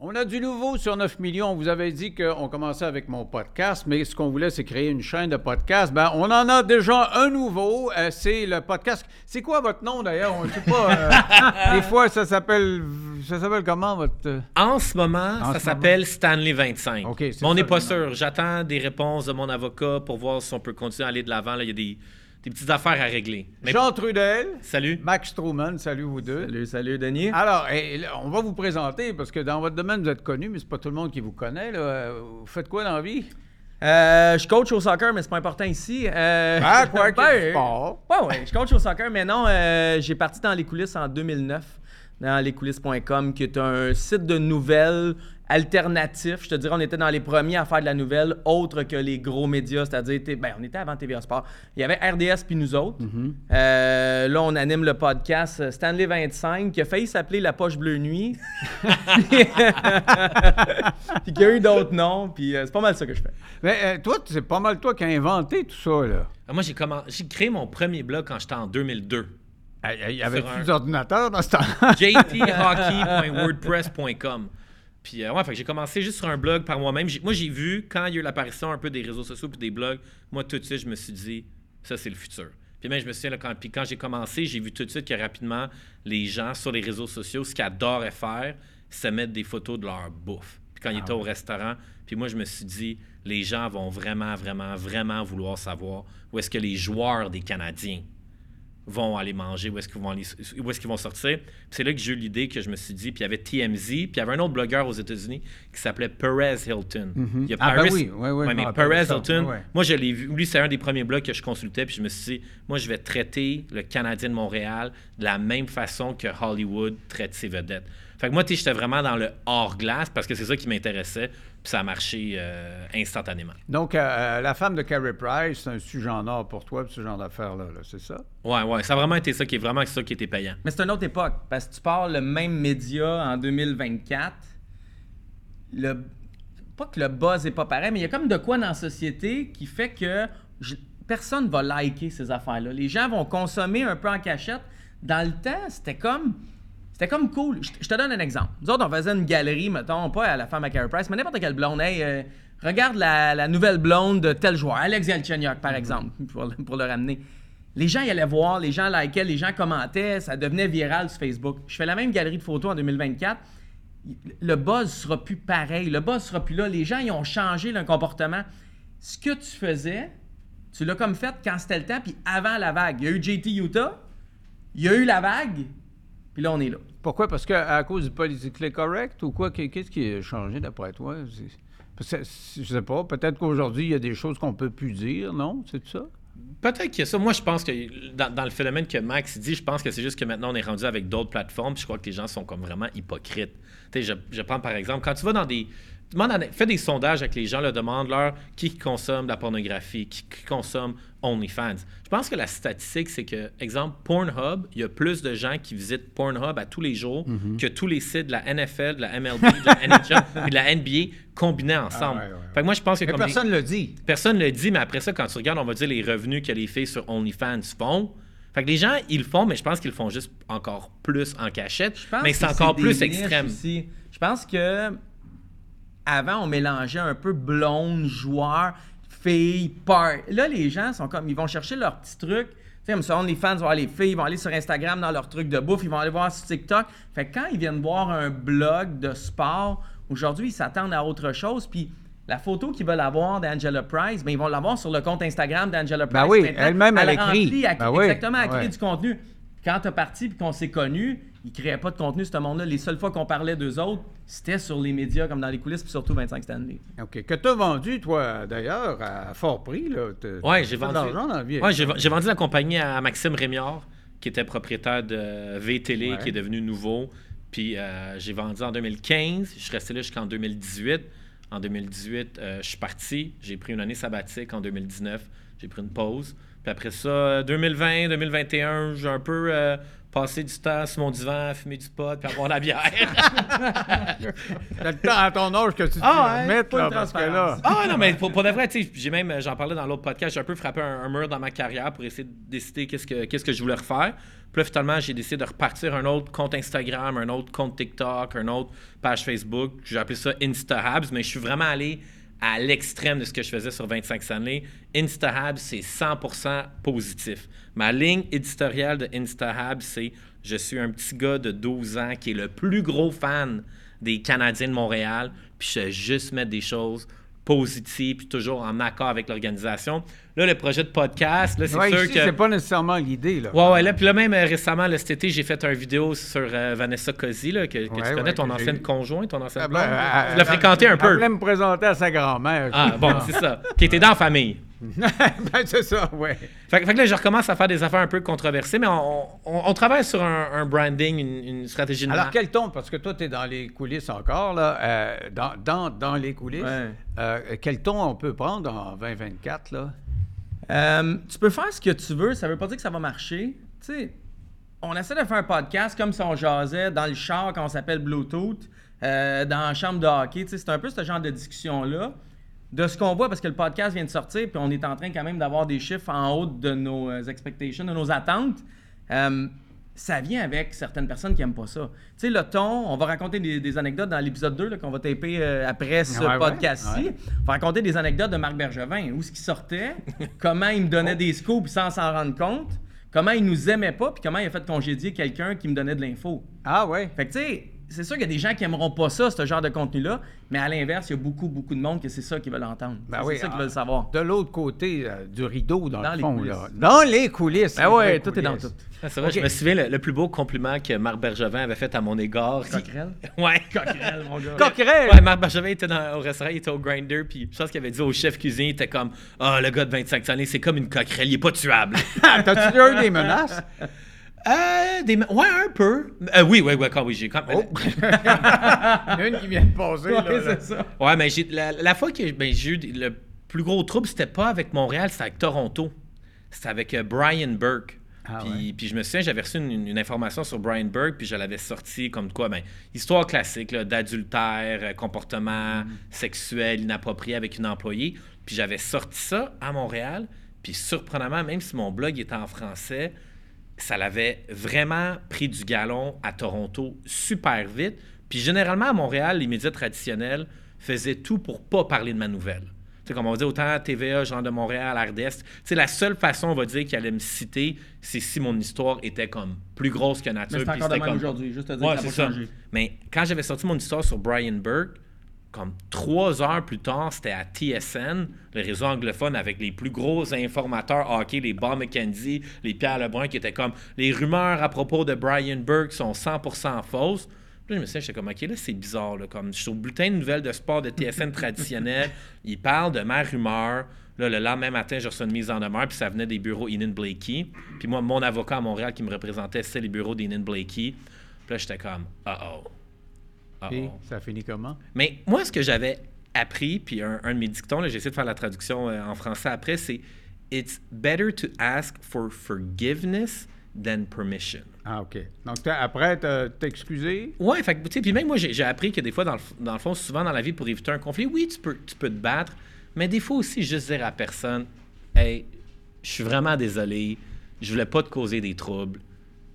On a du nouveau sur 9 millions. On vous avait dit qu'on commençait avec mon podcast, mais ce qu'on voulait, c'est créer une chaîne de podcast. Ben, on en a déjà un nouveau. euh, c'est le podcast. C'est quoi votre nom d'ailleurs? On ne sait pas. euh, des fois, ça s'appelle. Ça s'appelle comment votre. euh, En ce moment, En ça s'appelle Stanley 25. OK, on n'est pas sûr. J'attends des réponses de mon avocat pour voir si on peut continuer à aller de l'avant. Là, Il y a des, des petites affaires à régler. Mais Jean Trudel, salut. Max Truman, salut vous deux. Salut, salut, Denis. Alors, eh, on va vous présenter parce que dans votre domaine, vous êtes connu, mais c'est pas tout le monde qui vous connaît. là. Vous faites quoi dans la vie? Euh, je coach au soccer, mais c'est pas important ici. Euh, Ah, quoi ben, sport? Ouais, ouais, je coach au soccer, mais non, euh, j'ai parti dans les coulisses en 2009, dans lescoulisses.com, qui est un site de nouvelles alternatif. Je te dirais, on était dans les premiers à faire de la nouvelle, autre que les gros médias, c'est-à-dire, ben, on était avant TVA Sport. Il y avait RDS puis nous autres. Euh, là, on anime le podcast euh, Stanley 25, qui a failli s'appeler La Poche Bleue Nuit. puis qui a eu d'autres noms, puis euh, c'est pas mal ça que je fais. Mais euh, toi, c'est pas mal toi qui as inventé tout ça, là. Moi, j'ai commen- j'ai créé mon premier blog quand j'étais en 2002. Il y avait plus d'ordinateurs dans ce temps-là? jthockey.wordpress.com. Puis, euh, ouais, fait que j'ai commencé juste sur un blog par moi-même. Moi, j'ai vu, quand il y a eu l'apparition un peu des réseaux sociaux puis des blogs, moi, tout de suite, je me suis dit, ça, c'est le futur. Puis même, je me souviens, là, quand, puis quand j'ai commencé, j'ai vu tout de suite que rapidement, les gens sur les réseaux sociaux, ce qu'ils adoraient faire, c'est mettre des photos de leur bouffe. Puis quand il Ah était au restaurant. Puis moi, je me suis dit, les gens vont vraiment, vraiment, vraiment vouloir savoir où est-ce que les joueurs des Canadiens vont aller manger, où est-ce qu'ils vont, aller- où est-ce qu'ils vont sortir. C'est là que j'ai eu l'idée que je me suis dit, puis il y avait TMZ, puis il y avait un autre blogueur aux États-Unis qui s'appelait Perez Hilton. Il y a Ah, ben oui, oui, oui, Ouais, mais Perez ça. Hilton, Ouais. moi je l'ai vu, lui c'est un des premiers blogs que je consultais, puis je me suis dit, moi je vais traiter le Canadien de Montréal de la même façon que Hollywood traite ses vedettes. Fait que moi, j'étais vraiment dans le hors-glace parce que c'est ça qui m'intéressait, puis ça a marché euh, instantanément. Donc, euh, la femme de Carey Price, c'est un sujet en or pour toi, ce genre d'affaires-là, là, c'est ça? Ouais, ouais, ça a vraiment été ça qui est vraiment ça qui était payant. Mais c'est une autre époque, parce que tu pars le même média en 2024. Le... Pas que le buzz est pas pareil, mais il y a comme de quoi dans la société qui fait que je- personne va liker ces affaires-là. Les gens vont consommer un peu en cachette. Dans le temps, c'était comme... C'était comme cool. Je, je te donne un exemple. Nous autres, on faisait une galerie, mettons, pas à la femme à Carey Price, mais n'importe quelle blonde. Hey, euh, regarde la, la nouvelle blonde de tel joueur, Alex Galchenyuk, par exemple, pour, le- pour le ramener. Les gens y allaient voir, les gens likaient, les gens commentaient, ça devenait viral sur Facebook. Je fais la même galerie de photos en 2024. Le buzz sera plus pareil, le buzz sera plus là. Les gens, ils ont changé leur comportement. Ce que tu faisais, tu l'as comme fait quand c'était le temps, puis avant la vague. Il y a eu JT Utah, il y a eu la vague, puis là, on est là. Pourquoi? Parce qu'à cause du politically correct ou quoi? Qu'est- Qu'est-ce qui a changé d'après toi? Que, Je sais pas. Peut-être qu'aujourd'hui, il y a des choses qu'on peut plus dire, non? C'est ça? Peut-être qu'il y a ça. Moi, je pense que dans, dans le phénomène que Max dit, je pense que c'est juste que maintenant on est rendu avec d'autres plateformes. puis Je crois que les gens sont comme vraiment hypocrites. Tu sais, je, je prends par exemple, quand tu vas dans des. Demande à- fais des sondages avec les gens, leur demande-leur qui consomme la pornographie, qui, qui consomme OnlyFans. Je pense que la statistique, c'est que, exemple, Pornhub, il y a plus de gens qui visitent Pornhub à tous les jours Mm-hmm. que tous les sites de la NFL, de la MLB, de la NHL et de la NBA combinés ensemble. Ah ouais, ouais, ouais. Fait que moi, je pense que Mais comme personne ne le dit. Personne ne le dit, mais après ça, quand tu regardes, on va dire les revenus que les filles sur OnlyFans font. Fait que les gens, ils le font, mais je pense qu'ils le font juste encore plus en cachette. Je pense mais c'est encore plus extrême. aussi. Je pense que avant, on mélangeait un peu blonde, joueur, fille, part. Là, les gens sont comme, ils vont chercher leurs petits trucs. Tu sais, comme ça, les fans vont les filles, ils vont aller sur Instagram dans leurs trucs de bouffe, ils vont aller voir sur TikTok. Fait que quand ils viennent voir un blog de sport, aujourd'hui, ils s'attendent à autre chose. Puis la photo qu'ils veulent avoir d'Angela Price, ben, ils vont l'avoir sur le compte Instagram d'Angela Price. Ben oui, elle-même, elle écrit. elle- Ben oui, exactement, elle crée ouais. du contenu. Quand t'es parti puis qu'on s'est connus, ils créaient pas de contenu, ce monde-là. Les seules fois qu'on parlait d'eux autres, c'était sur les médias, comme dans les coulisses, puis surtout 25 Stanley. OK. Que tu as vendu, toi, d'ailleurs, à fort prix, là. T'as- Ouais, t'as j'ai vendu. Ouais, j'ai j'ai vendu la compagnie à Maxime Rémiard, qui était propriétaire de V-Télé, Ouais. qui est devenu nouveau. Puis euh, j'ai vendu en 2015. Je suis resté là jusqu'en 2018. En 2018, euh, je suis parti. J'ai pris une année sabbatique en 2019. J'ai pris une pause. Puis après ça, euh, 2020, 2021, j'ai un peu euh, passé du temps sur mon divan, à fumer du pot, puis à boire de la bière. T'as le temps à ton âge que tu te Ah, ouais, remettes, pas là, parce que là... Ah non, mais pour, pour de vrai, tu sais, j'ai même, euh, j'en parlais dans l'autre podcast, j'ai un peu frappé un, un mur dans ma carrière pour essayer de décider qu'est-ce que, qu'est-ce que je voulais refaire. Puis là, finalement, j'ai décidé de repartir un autre compte Instagram, un autre compte TikTok, un autre page Facebook. J'ai appelé ça InstaHabs, mais je suis vraiment allé à l'extrême de ce que je faisais sur 25 Stanley. InstaHabs, c'est 100% positif. Ma ligne éditoriale de InstaHabs, c'est je suis un petit gars de 12 ans qui est le plus gros fan des Canadiens de Montréal, puis je vais juste mettre des choses positives, puis toujours en accord avec l'organisation. Là, le projet de podcast, là, c'est Ouais, sûr ici, que... c'est pas nécessairement l'idée, là. Ouais, ouais, là, puis là, même euh, récemment, là, cet été, j'ai fait une vidéo sur euh, Vanessa Cosi, là, que, que Ouais, tu connais, ton ancienne conjointe, ton ancienne Ah, ben, blonde? elle- tu l'as fréquenté un Elle peu. voulait me présenter à sa grand-mère. Ah, bon, c'est ça. Qui était dans la famille. ben, c'est ça, ouais. Fait, que- fait que là, je recommence à faire des affaires un peu controversées, mais on, on- on travaille sur un, un branding, une, une stratégie de Alors, marque. quel ton, parce que toi, tu es dans les coulisses encore, là, euh, dans, dans, dans les coulisses, Ouais. euh, quel ton on peut prendre en 2024, là? Euh, tu peux faire ce que tu veux, ça veut pas dire que ça va marcher. Tu sais, on essaie de faire un podcast comme si on jasait dans le char quand on s'appelle Bluetooth, euh, dans la chambre de hockey. Tu sais, c'est un peu ce genre de discussion-là. De ce qu'on voit, parce que le podcast vient de sortir, puis on est en train quand même d'avoir des chiffres en haut de nos euh, expectations, de nos attentes. Euh, ça vient avec certaines personnes qui n'aiment pas ça. Tu sais, le ton, on va raconter des, des anecdotes dans l'épisode 2 là, qu'on va taper euh, après ce Ouais, ouais, podcast-ci. ouais. On va raconter des anecdotes de Marc Bergevin, où ce qui sortait, comment il me donnait des scoops sans s'en rendre compte, comment il nous aimait pas, puis comment il a fait congédier quelqu'un qui me donnait de l'info. Ah, ouais. Fait que tu sais, c'est sûr qu'il y a des gens qui aimeront pas ça, ce genre de contenu-là, mais à l'inverse, il y a beaucoup, beaucoup de monde que c'est ça qu'ils veulent entendre. Ben c'est oui, ça qu'ils ah, veulent savoir. De l'autre côté euh, du rideau, dans, Dans le les fond. coulisses. Là. Dans les coulisses. Ben vraies tout est dans coulisses. tout. Ah, c'est vrai, je me souviens le, le plus beau compliment que Marc Bergevin avait fait à mon égard. Coquerelle? Ouais. Coquerelle, mon gars. Coquerel! Ouais, Marc Bergevin était dans- au restaurant, il était au grinder, puis je pense qu'il avait dit au chef cuisinier, il était comme Ah, le gars de 25 années, c'est comme une coquerelle, il est pas tuable. Ah, T'as-tu eu des menaces? euh, des... Ouais, un peu. Euh, oui, oui, oui, quand oui, j'ai quand même. Oh. Il y en a une qui vient de passer. là, Ouais, là. c'est ça. Ouais, mais j'ai, la, la fois que ben, j'ai eu le plus gros trouble, c'était pas avec Montréal, c'était avec Toronto. C'était avec euh, Brian Burke. Ah puis, puis je me souviens, j'avais reçu une, une information sur Brian Burke, puis je l'avais sorti comme quoi, ben, histoire classique là, d'adultère, euh, comportement Mm. sexuel inapproprié avec une employée. Puis j'avais sorti ça à Montréal, puis surprenamment, même si mon blog était en français, ça l'avait vraiment pris du galon à Toronto super vite. Puis généralement, à Montréal, les médias traditionnels faisaient tout pour pas parler de ma nouvelle. Tu sais, comme on va dire, autant TVA, genre de Montréal, RDS. Tu sais, la seule façon, on va dire, qu'ils allaient me citer, c'est si mon histoire était comme plus grosse que nature. Mais c'est encore de comme- aujourd'hui, juste te dire Ouais, que ça c'est va ça. changer. Mais quand j'avais sorti mon histoire sur Brian Burke, comme trois heures plus tard, c'était à TSN, le réseau anglophone avec les plus gros informateurs hockey, les Bob McKenzie, les Pierre Lebrun, qui étaient comme les rumeurs à propos de Brian Burke sont 100% fausses. Puis là, je me suis dit, j'étais comme, OK, là, c'est bizarre. Là, comme, je suis au bulletin de nouvelles de sport de TSN traditionnel. Ils parlent de ma rumeur. Là, le lendemain matin, j'ai reçu une mise en demeure, puis ça venait des bureaux Inan Blakey. Puis moi, mon avocat à Montréal qui me représentait, c'était les bureaux d'Inan Blakey. Puis là, j'étais comme, uh-oh. Puis, Uh-oh. ça finit comment? Mais moi, ce que j'avais appris, puis un, un de mes dictons, j'ai essayé de faire la traduction euh, en français après, c'est It's better to ask for forgiveness than permission. Ah, OK. Donc, après, t'as- excusé? Ouais, fait que, tu sais, puis même moi, j'ai appris que des fois, dans le, dans le fond, souvent dans la vie, pour éviter un conflit, oui, tu peux, tu peux te battre, mais des fois aussi, juste dire à la personne, hey, je suis vraiment désolé, je voulais pas te causer des troubles,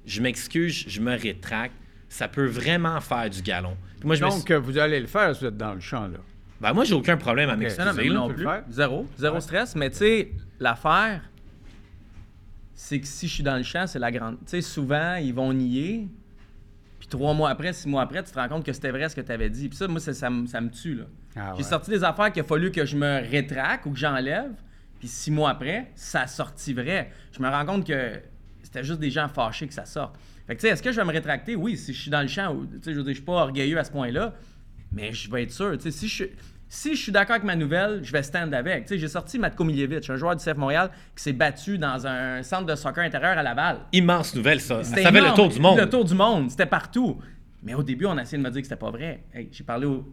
je m'excuse, je me rétracte, ça peut vraiment faire du galon. Puis moi, je me suis- Donc, vous allez le faire si vous êtes dans le champ, là. ben, moi, j'ai aucun problème à Non, non, m'excuser. mais non plus. le faire? Zéro. Zéro stress. Mais tu sais, l'affaire, c'est que si je suis dans le champ, c'est la grande. Tu sais, souvent, ils vont nier. Puis trois mois après, six mois après, tu te rends compte que c'était vrai ce que tu avais dit. Puis ça, moi, ça, ça, me- ça me tue. là. Ah, J'ai ouais. sorti des affaires qu'il a fallu que je me rétracte ou que j'enlève. Puis six mois après, ça a sorti vrai. Je me rends compte que c'était juste des gens fâchés que ça sorte. Fait que, tu sais, est-ce que je vais me rétracter? Oui, si je suis dans le champ, tu sais, je veux dire, je suis pas orgueilleux à ce point-là, mais je vais être sûr. Tu sais, si je, si je suis d'accord avec ma nouvelle, je vais stand avec. Tu sais, j'ai sorti Matko Miljevic, un joueur du CF Montréal qui s'est battu dans un centre de soccer intérieur à Laval. Immense nouvelle, ça. Ça fait le énorme. tour du monde. Le tour du monde, c'était partout. Mais au début, on a essayé de me dire que c'était pas vrai. Hey, j'ai parlé au-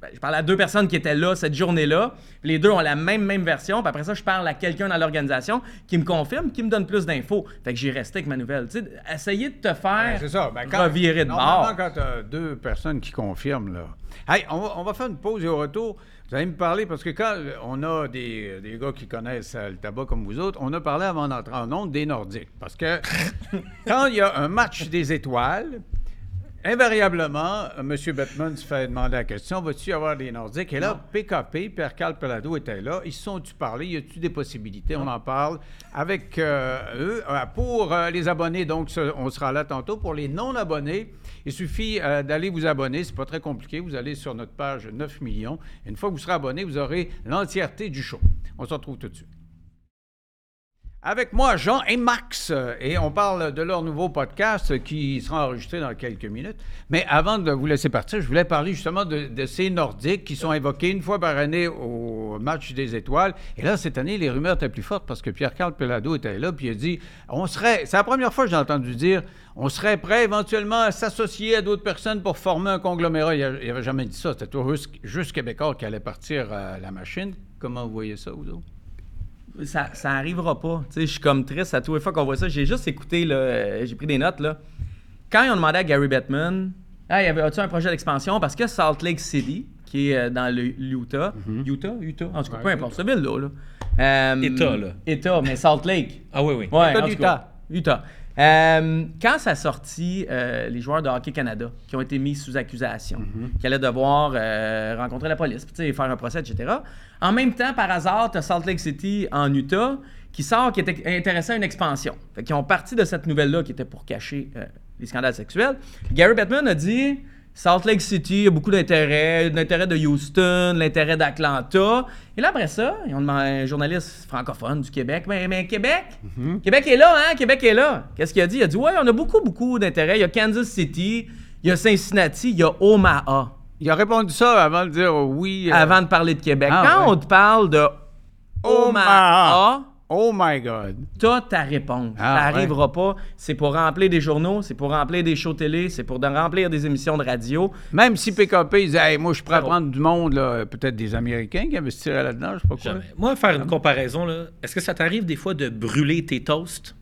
ben, j'ai parlé à deux personnes qui étaient là cette journée-là. Les deux ont la même même version. Puis après ça, je parle à quelqu'un dans l'organisation qui me confirme, qui me donne plus d'infos. Fait que j'ai resté avec ma nouvelle. Tu sais, essayer de te faire c'est ça. Ben, quand, revirer de normalement, bord. quand tu as deux personnes qui confirment, là. Hey, on va, on va faire une pause et au retour, vous allez me parler, parce que quand on a des, des gars qui connaissent euh, le tabac comme vous autres, on a parlé avant d'entrer en onde des Nordiques. Parce que quand il y a un match des étoiles, invariablement, euh, M. Bettman se fait demander la question vas-tu y avoir des Nordiques? Et là, PKP, Pierre-Carl Pelado était là. Ils se sont-tu parlé? Y a-tu des possibilités? On en parle avec euh, eux. Euh, Pour euh, les abonnés, donc, on sera là tantôt. Pour les non-abonnés, il suffit euh, d'aller vous abonner. C'est pas très compliqué. Vous allez sur notre page 9 millions. Une fois que vous serez abonné, vous aurez l'entièreté du show. On se retrouve tout de suite. Avec moi, Jean et Max, et on parle de leur nouveau podcast qui sera enregistré dans quelques minutes. Mais avant de vous laisser partir, je voulais parler justement de, ces Nordiques qui sont invoqués une fois par année au match des étoiles. Et là, cette année, les rumeurs étaient plus fortes parce que Pierre-Carl Pelado était là, puis il a dit, on serait, c'est la première fois que j'ai entendu dire, on serait prêt éventuellement à s'associer à d'autres personnes pour former un conglomérat. Il n'avait jamais dit ça. C'était juste, juste Québécois qui allait partir à la machine. Comment vous voyez ça, autres? Ça, ça arrivera pas. Tu sais, je suis comme triste à toutes les fois qu'on voit ça. J'ai juste écouté, là, euh, j'ai pris des notes, là. Quand ils ont demandé à Gary Bettman, ah, y avait as-tu un projet d'expansion? Parce que Salt Lake City, qui est euh, dans l'Utah, Utah, Utah, en tout cas, Ouais, peu importe, cette ville-là, là. Euh, État, là. État, mais Salt Lake. Ah oui, oui. Ouais, État cas, Utah. Euh, quand ça a sorti, euh, les joueurs de Hockey Canada qui ont été mis sous accusation, qui allaient devoir euh, rencontrer la police, faire un procès, etc. En même temps, par hasard, tu as Salt Lake City en Utah qui sort, qui était intéressé à une expansion. Fait qu'ils ont parti de cette nouvelle-là qui était pour cacher les scandales sexuels. Gary Bettman a dit Salt Lake City, il y a beaucoup d'intérêt, l'intérêt de Houston, l'intérêt d'Atlanta. Et là, après ça, ils ont demandé un journaliste francophone du Québec. Mais, mais Québec? Québec est là, hein? Québec est là. Qu'est-ce qu'il a dit? Il a dit, ouais, on a beaucoup, beaucoup d'intérêt. Il y a Kansas City, il y a Cincinnati, il y a Omaha. Il a répondu ça avant de dire oui. euh, Avant de parler de Québec. Ah, Quand ouais. on te parle de Omaha, Omaha. Oh my God. t'as ta réponse. Ah, ça arrivera pas. C'est pour remplir des journaux, c'est pour remplir des shows télé, c'est pour de- remplir des émissions de radio. Même si PKP il disait, Hey, moi, je pourrais prendre du monde, là, peut-être des Américains qui investiraient là-dedans, je sais pas quoi. Jamais. Moi, faire une comparaison, là, est-ce que ça t'arrive des fois de brûler tes toasts?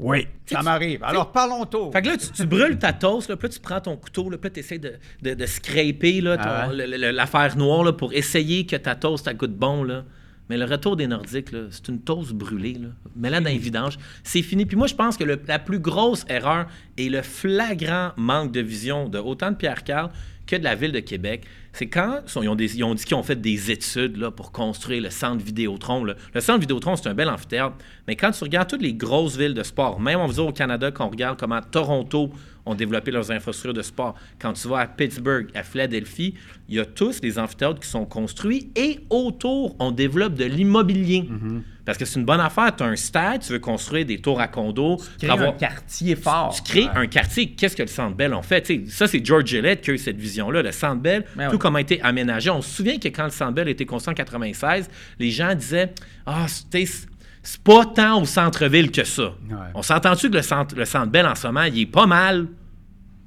Oui, ça m'arrive. Alors, parlons tôt. Fait que là, tu, tu brûles ta toast, là, puis là, tu prends ton couteau, là, puis là, tu essaies de, de, de scraper Ah ouais. l'affaire noire là, pour essayer que ta toast elle goûte bon. Là. Mais le retour des Nordiques, c'est une toast brûlée. Là. Mets-la dans les vidanges. C'est fini. Puis moi, je pense que le- la plus grosse erreur et le flagrant manque de vision de autant de Pierre Carl que de la ville de Québec, c'est quand ils ont, des- ils ont dit qu'ils ont fait des études là, pour construire le centre Vidéotron. là. Le centre Vidéotron, c'est un bel amphithéâtre. Mais quand tu regardes toutes les grosses villes de sport, même on va dire au Canada, quand on regarde comment Toronto ont développé leurs infrastructures de sport, quand tu vas à Pittsburgh, à Philadelphie, il y a tous des amphithéâtres qui sont construits et autour, on développe de l'immobilier. Parce que c'est une bonne affaire. Tu as un stade, tu veux construire des tours à condos. Créer pour avoir- un quartier fort. tu crées un quartier. Qu'est-ce que le Centre Bell en fait? Tu ça, c'est George Gillette qui a eu cette vision-là. Le Centre Bell, Ben tout oui. comme a été aménagé. On se souvient que quand le Centre Bell a été construit en 96, les gens disaient Ah, c'est c'est pas tant au centre-ville que ça. On s'entend-tu que le centre, le centre Bell, en ce moment, il est pas mal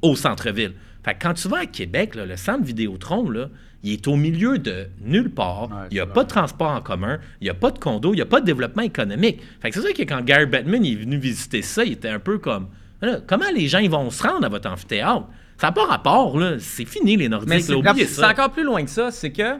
au centre-ville? Fait que quand tu vas à Québec, là, le centre Vidéotron, là, il est au milieu de nulle part. Ouais, il n'y a pas de transport en commun, il n'y a pas de condo, il n'y a pas de développement économique. Fait que c'est sûr que quand Gary Bettman est venu visiter ça, il était un peu comme Là, comment les gens ils vont se rendre à votre amphithéâtre? Ça n'a pas rapport, là. C'est fini, les Nordiques. C'est encore plus loin que ça. C'est que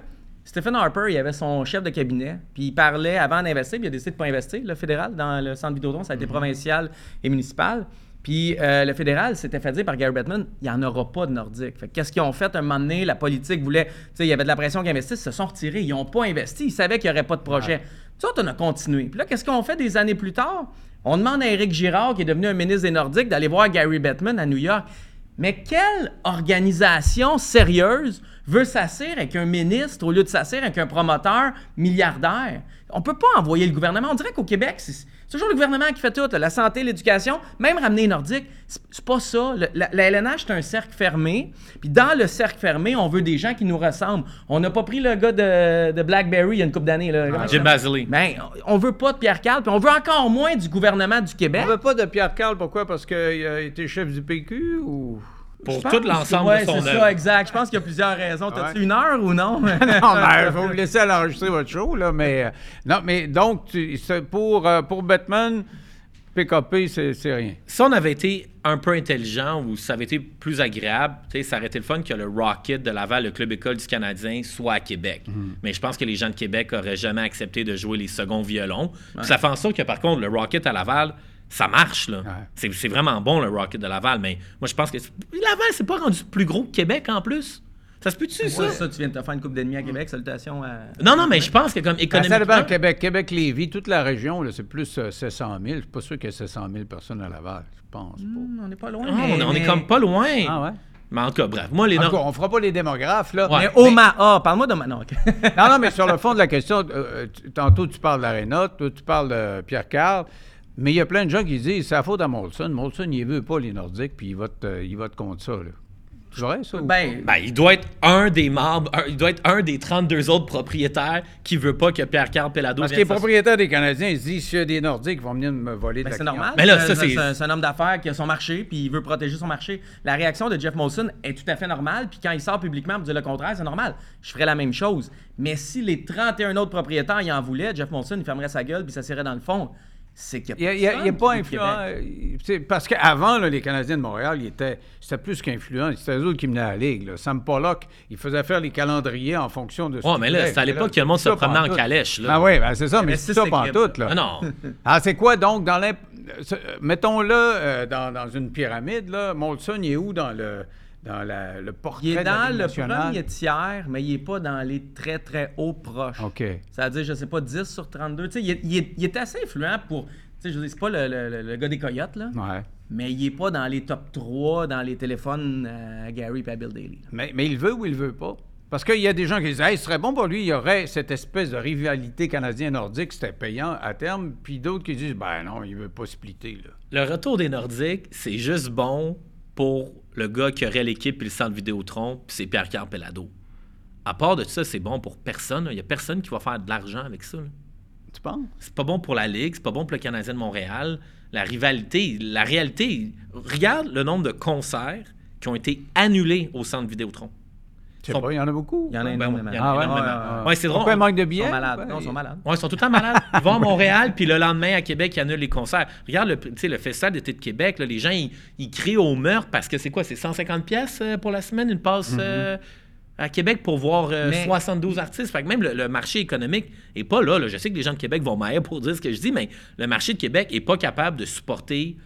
Stephen Harper, il avait son chef de cabinet, puis il parlait avant d'investir, puis il a décidé de pas investir, le fédéral, dans le centre Vidéotron, ça a été Mhm. provincial et municipal. Puis euh, le fédéral s'était fait dire par Gary Bettman, il n'y en aura pas de Nordique. Qu'est-ce qu'ils ont fait un moment donné? La politique voulait, tu sais, il y avait de la pression qu'ils investissent, ils se sont retirés, ils n'ont pas investi, ils savaient qu'il n'y aurait pas de projet. Ça, on a continué. Puis là, qu'est-ce qu'on fait des années plus tard? On demande à Éric Girard, qui est devenu un ministre des Nordiques, d'aller voir Gary Bettman à New York. Mais quelle organisation sérieuse veut s'asseoir avec un ministre au lieu de s'asseoir avec un promoteur milliardaire? On peut pas envoyer le gouvernement. On dirait qu'au Québec, c'est toujours le gouvernement qui fait tout. La santé, l'éducation, même ramener les Nordiques. C'est pas ça. Le- la, la LNH, c'est un cercle fermé. Puis dans le cercle fermé, on veut des gens qui nous ressemblent. On n'a pas pris le gars de, de BlackBerry il y a une couple d'années. là. Comment Jim Basley. Ben, on veut pas de Pierre Carl, puis on veut encore moins du gouvernement du Québec. On veut pas de Pierre Carl, pourquoi? Parce qu'il a été chef du PQ ou? Pour tout l'ensemble ouais, de son c'est ça, exact. Je pense qu'il y a plusieurs raisons. T'as-tu Ouais. une heure ou non? non, mais il faut vous laisser à l'enregistrer votre show, là, mais... euh, non, mais donc, tu- pour, euh, pour Batman, PKP, c'est c'est rien. si on avait été un peu intelligent ou ça avait été plus agréable, tu sais, ça aurait été le fun que le Rocket de Laval, le club école du Canadien, soit à Québec. Mhm. Mais je pense que les gens de Québec auraient jamais accepté de jouer les seconds violons. Ça fait en sorte que par contre, le Rocket à Laval, ça marche. là. Ouais. C'est c'est vraiment bon le Rocket de Laval, mais moi je pense que c'est- Laval, c'est pas rendu plus gros que Québec en plus. Ça se peut-tu, ça? Ouais, ça, tu viens de te faire une coupe d'ennemis à Québec. Salutations à. Non, non, mais je pense que comme économiquement... ça dépend, Québec, Québec-Lévis, toute la région, là, c'est plus euh, 700 000. Je suis pas sûr qu'il y ait 700 000 personnes à Laval, je pense Hmm, on n'est pas loin. Ah, mais- on, on est comme pas loin. Ah ouais? Mais en tout cas, bref. Moi, les En tout Nord- cas, on fera pas les démographes, là. Ouais. Mais Omaha, parle-moi d'Omaha. Non. Non, non, mais sur le fond de la question, euh, tu- tantôt tu parles d'Arena, toi tu parles de Pierre Carl, mais il y a plein de gens qui disent c'est la faute à Molson. Molson, il veut pas les Nordiques, puis il vote, euh, il vote contre ça. Là. C'est vrai, ça? ben, Ben, il doit être un des membres, un- il doit être un des 32 autres propriétaires qui veut pas que Pierre-Carl Pelado Parce que les propriétaires des Canadiens, ils se disent s'il y a des Nordiques, ils vont venir me voler de Ben, la c'est normal. Mais là, C'est- ça, c'est c'est- un, c'est un homme d'affaires qui a son marché, puis il veut protéger son marché. La réaction de Jeff Molson est tout à fait normale, puis quand il sort publiquement pour dire le contraire, c'est normal. Je ferais la même chose. Mais si les 31 autres propriétaires y en voulaient, Jeff Molson, il fermerait sa gueule, puis ça serait dans le fond. C'est qu'il Il n'y a, y a- il y a pas influent. euh, Parce qu'avant, les Canadiens de Montréal, ils étaient, c'était plus qu'influent. C'était eux autres qui menaient la Ligue. là. Sam Pollock, il faisait faire les calendriers en fonction de ce Ouais, qu'il mais là, c'est à l'époque que le monde se promenait en calèche, là. Ah oui, ben, c'est ça, mais c'est ça équipes. pantoute, là. Ah non. Ah, c'est quoi donc dans Mettons-le euh, dans, dans une pyramide, là. Molson, il est où dans le, dans la- le portrait Il est de la dans Ligue le nationale? premier tiers, mais il est pas dans les très très hauts proches. OK. C'est-à-dire, je sais pas, 10 sur 32. Tu sais, il, est- il est, il est assez influent pour. Tu sais, je veux dire, c'est pas le, le- le- le gars des coyotes, là. Ouais. mais il est pas dans les top 3 dans les téléphones à Gary et à Bill Daly. Mais, mais il veut ou il veut pas? Parce qu'il y a des gens qui disent Hey, ce serait bon pour lui, il y aurait cette espèce de rivalité canadien-nordique, c'était payant à terme. Puis d'autres qui disent Ben non, il veut pas splitter. Là. Le retour des Nordiques, c'est juste bon pour le gars qui aurait l'équipe et le centre Vidéotron, puis c'est Pierre-Carl Pelado. À part de ça, c'est bon pour personne. Il n'y a personne qui va faire de l'argent avec ça. là. Tu penses? C'est pas bon pour la Ligue, c'est pas bon pour le Canadien de Montréal. La rivalité, la réalité, regarde le nombre de concerts qui ont été annulés au centre Vidéotron. Je sais Sont- pas, il y en a beaucoup. Il y en a Ben, énormément. Ah ouais? énormément. Ouais, c'est drôle. Pourquoi il manque de Ils sont malades. Non, ils sont malades. Ouais, ils sont tout le temps malades. Ils vont à Montréal, puis le lendemain, à Québec, ils annulent les concerts. Regarde, le, le festival d'été de Québec, là, les gens, ils, ils crient au meurtre parce que c'est quoi? C'est 150 pièces pour la semaine, une passe euh, à Québec pour voir euh, Mais- 72 artistes. Fait que même le, le marché économique est pas là, là. Je sais que les gens de Québec vont m'ailler pour dire ce que je dis, mais le marché de Québec est pas capable de supporter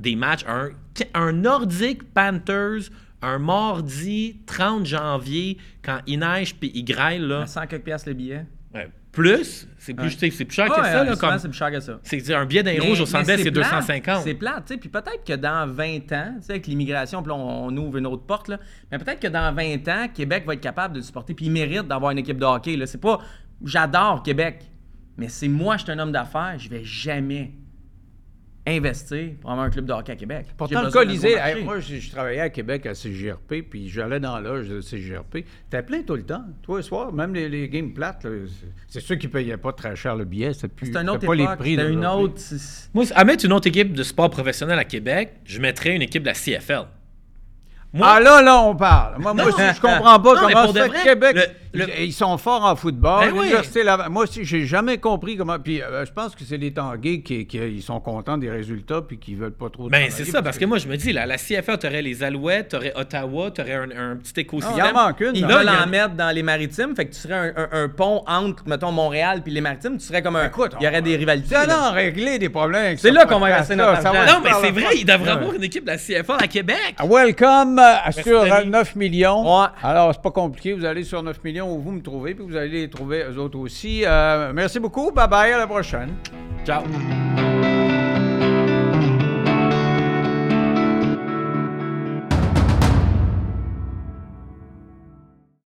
des matchs. Un, un Nordic Panthers, un mardi 30 janvier, quand il neige puis il grêle, là. À 100 quelques piastres le billet. Ouais. Plus, c'est plus, Ouais. c'est plus cher que Ouais, ça. Là, comme, c'est plus cher que ça. c'est un billet d'un rouge au Centre c'est plate, 250. C'est plate, tu sais. Puis peut-être que dans 20 ans, tu sais, avec l'immigration, puis on, on ouvre une autre porte, là. Mais peut-être que dans 20 ans, Québec va être capable de le supporter. Puis il mérite d'avoir une équipe de hockey, là. C'est pas. J'adore Québec. Mais c'est moi, je suis un homme d'affaires, je vais jamais investir pour avoir un club de hockey à Québec. Pourtant, le Colisée, hey, moi, je, je travaillais à Québec à CGRP, puis j'allais dans l'âge de CGRP. T'es plein tout le temps, toi, le soir, même les, les games plates. là, c'est- c'est sûr qu'ils payaient pas très cher le billet, plus C'est un autre pas les prix. c'était une autre. Moi, à mettre une autre équipe de sport professionnel à Québec, je mettrais une équipe de la CFL. Moi, Ah là, là, on parle. Moi, moi aussi, je comprends pas Non, comment ça de fait Québec, le- le- ils, ils sont forts en football. Ben oui. Laval- Moi aussi, j'ai jamais compris comment. Puis euh, je pense que c'est les Tanguay qui, qui- ils sont contents des résultats puis qui veulent pas trop. ben, c'est ça, parce que moi, je me dis, là, la CFL, t'aurais les Alouettes, t'aurais Ottawa, t'aurais un, un petit il écosystème. en manque une. Ils veulent il en mettre dans les maritimes, fait que tu serais un, un- un pont entre, mettons, Montréal puis les maritimes, tu serais comme un. Écoute, il y aurait on- des rivalités. C'est là. régler des problèmes. avec C'est ce là qu'on va gasser notre Ça. Non, mais c'est vrai, il devrait avoir une équipe de la CFL à Québec. Welcome euh, sur euh, Denis. 9 millions. Alors, c'est pas compliqué. Vous allez sur 9 millions où vous me trouvez, puis vous allez les trouver eux autres aussi. Euh, merci beaucoup. Bye bye. À la prochaine. Ciao.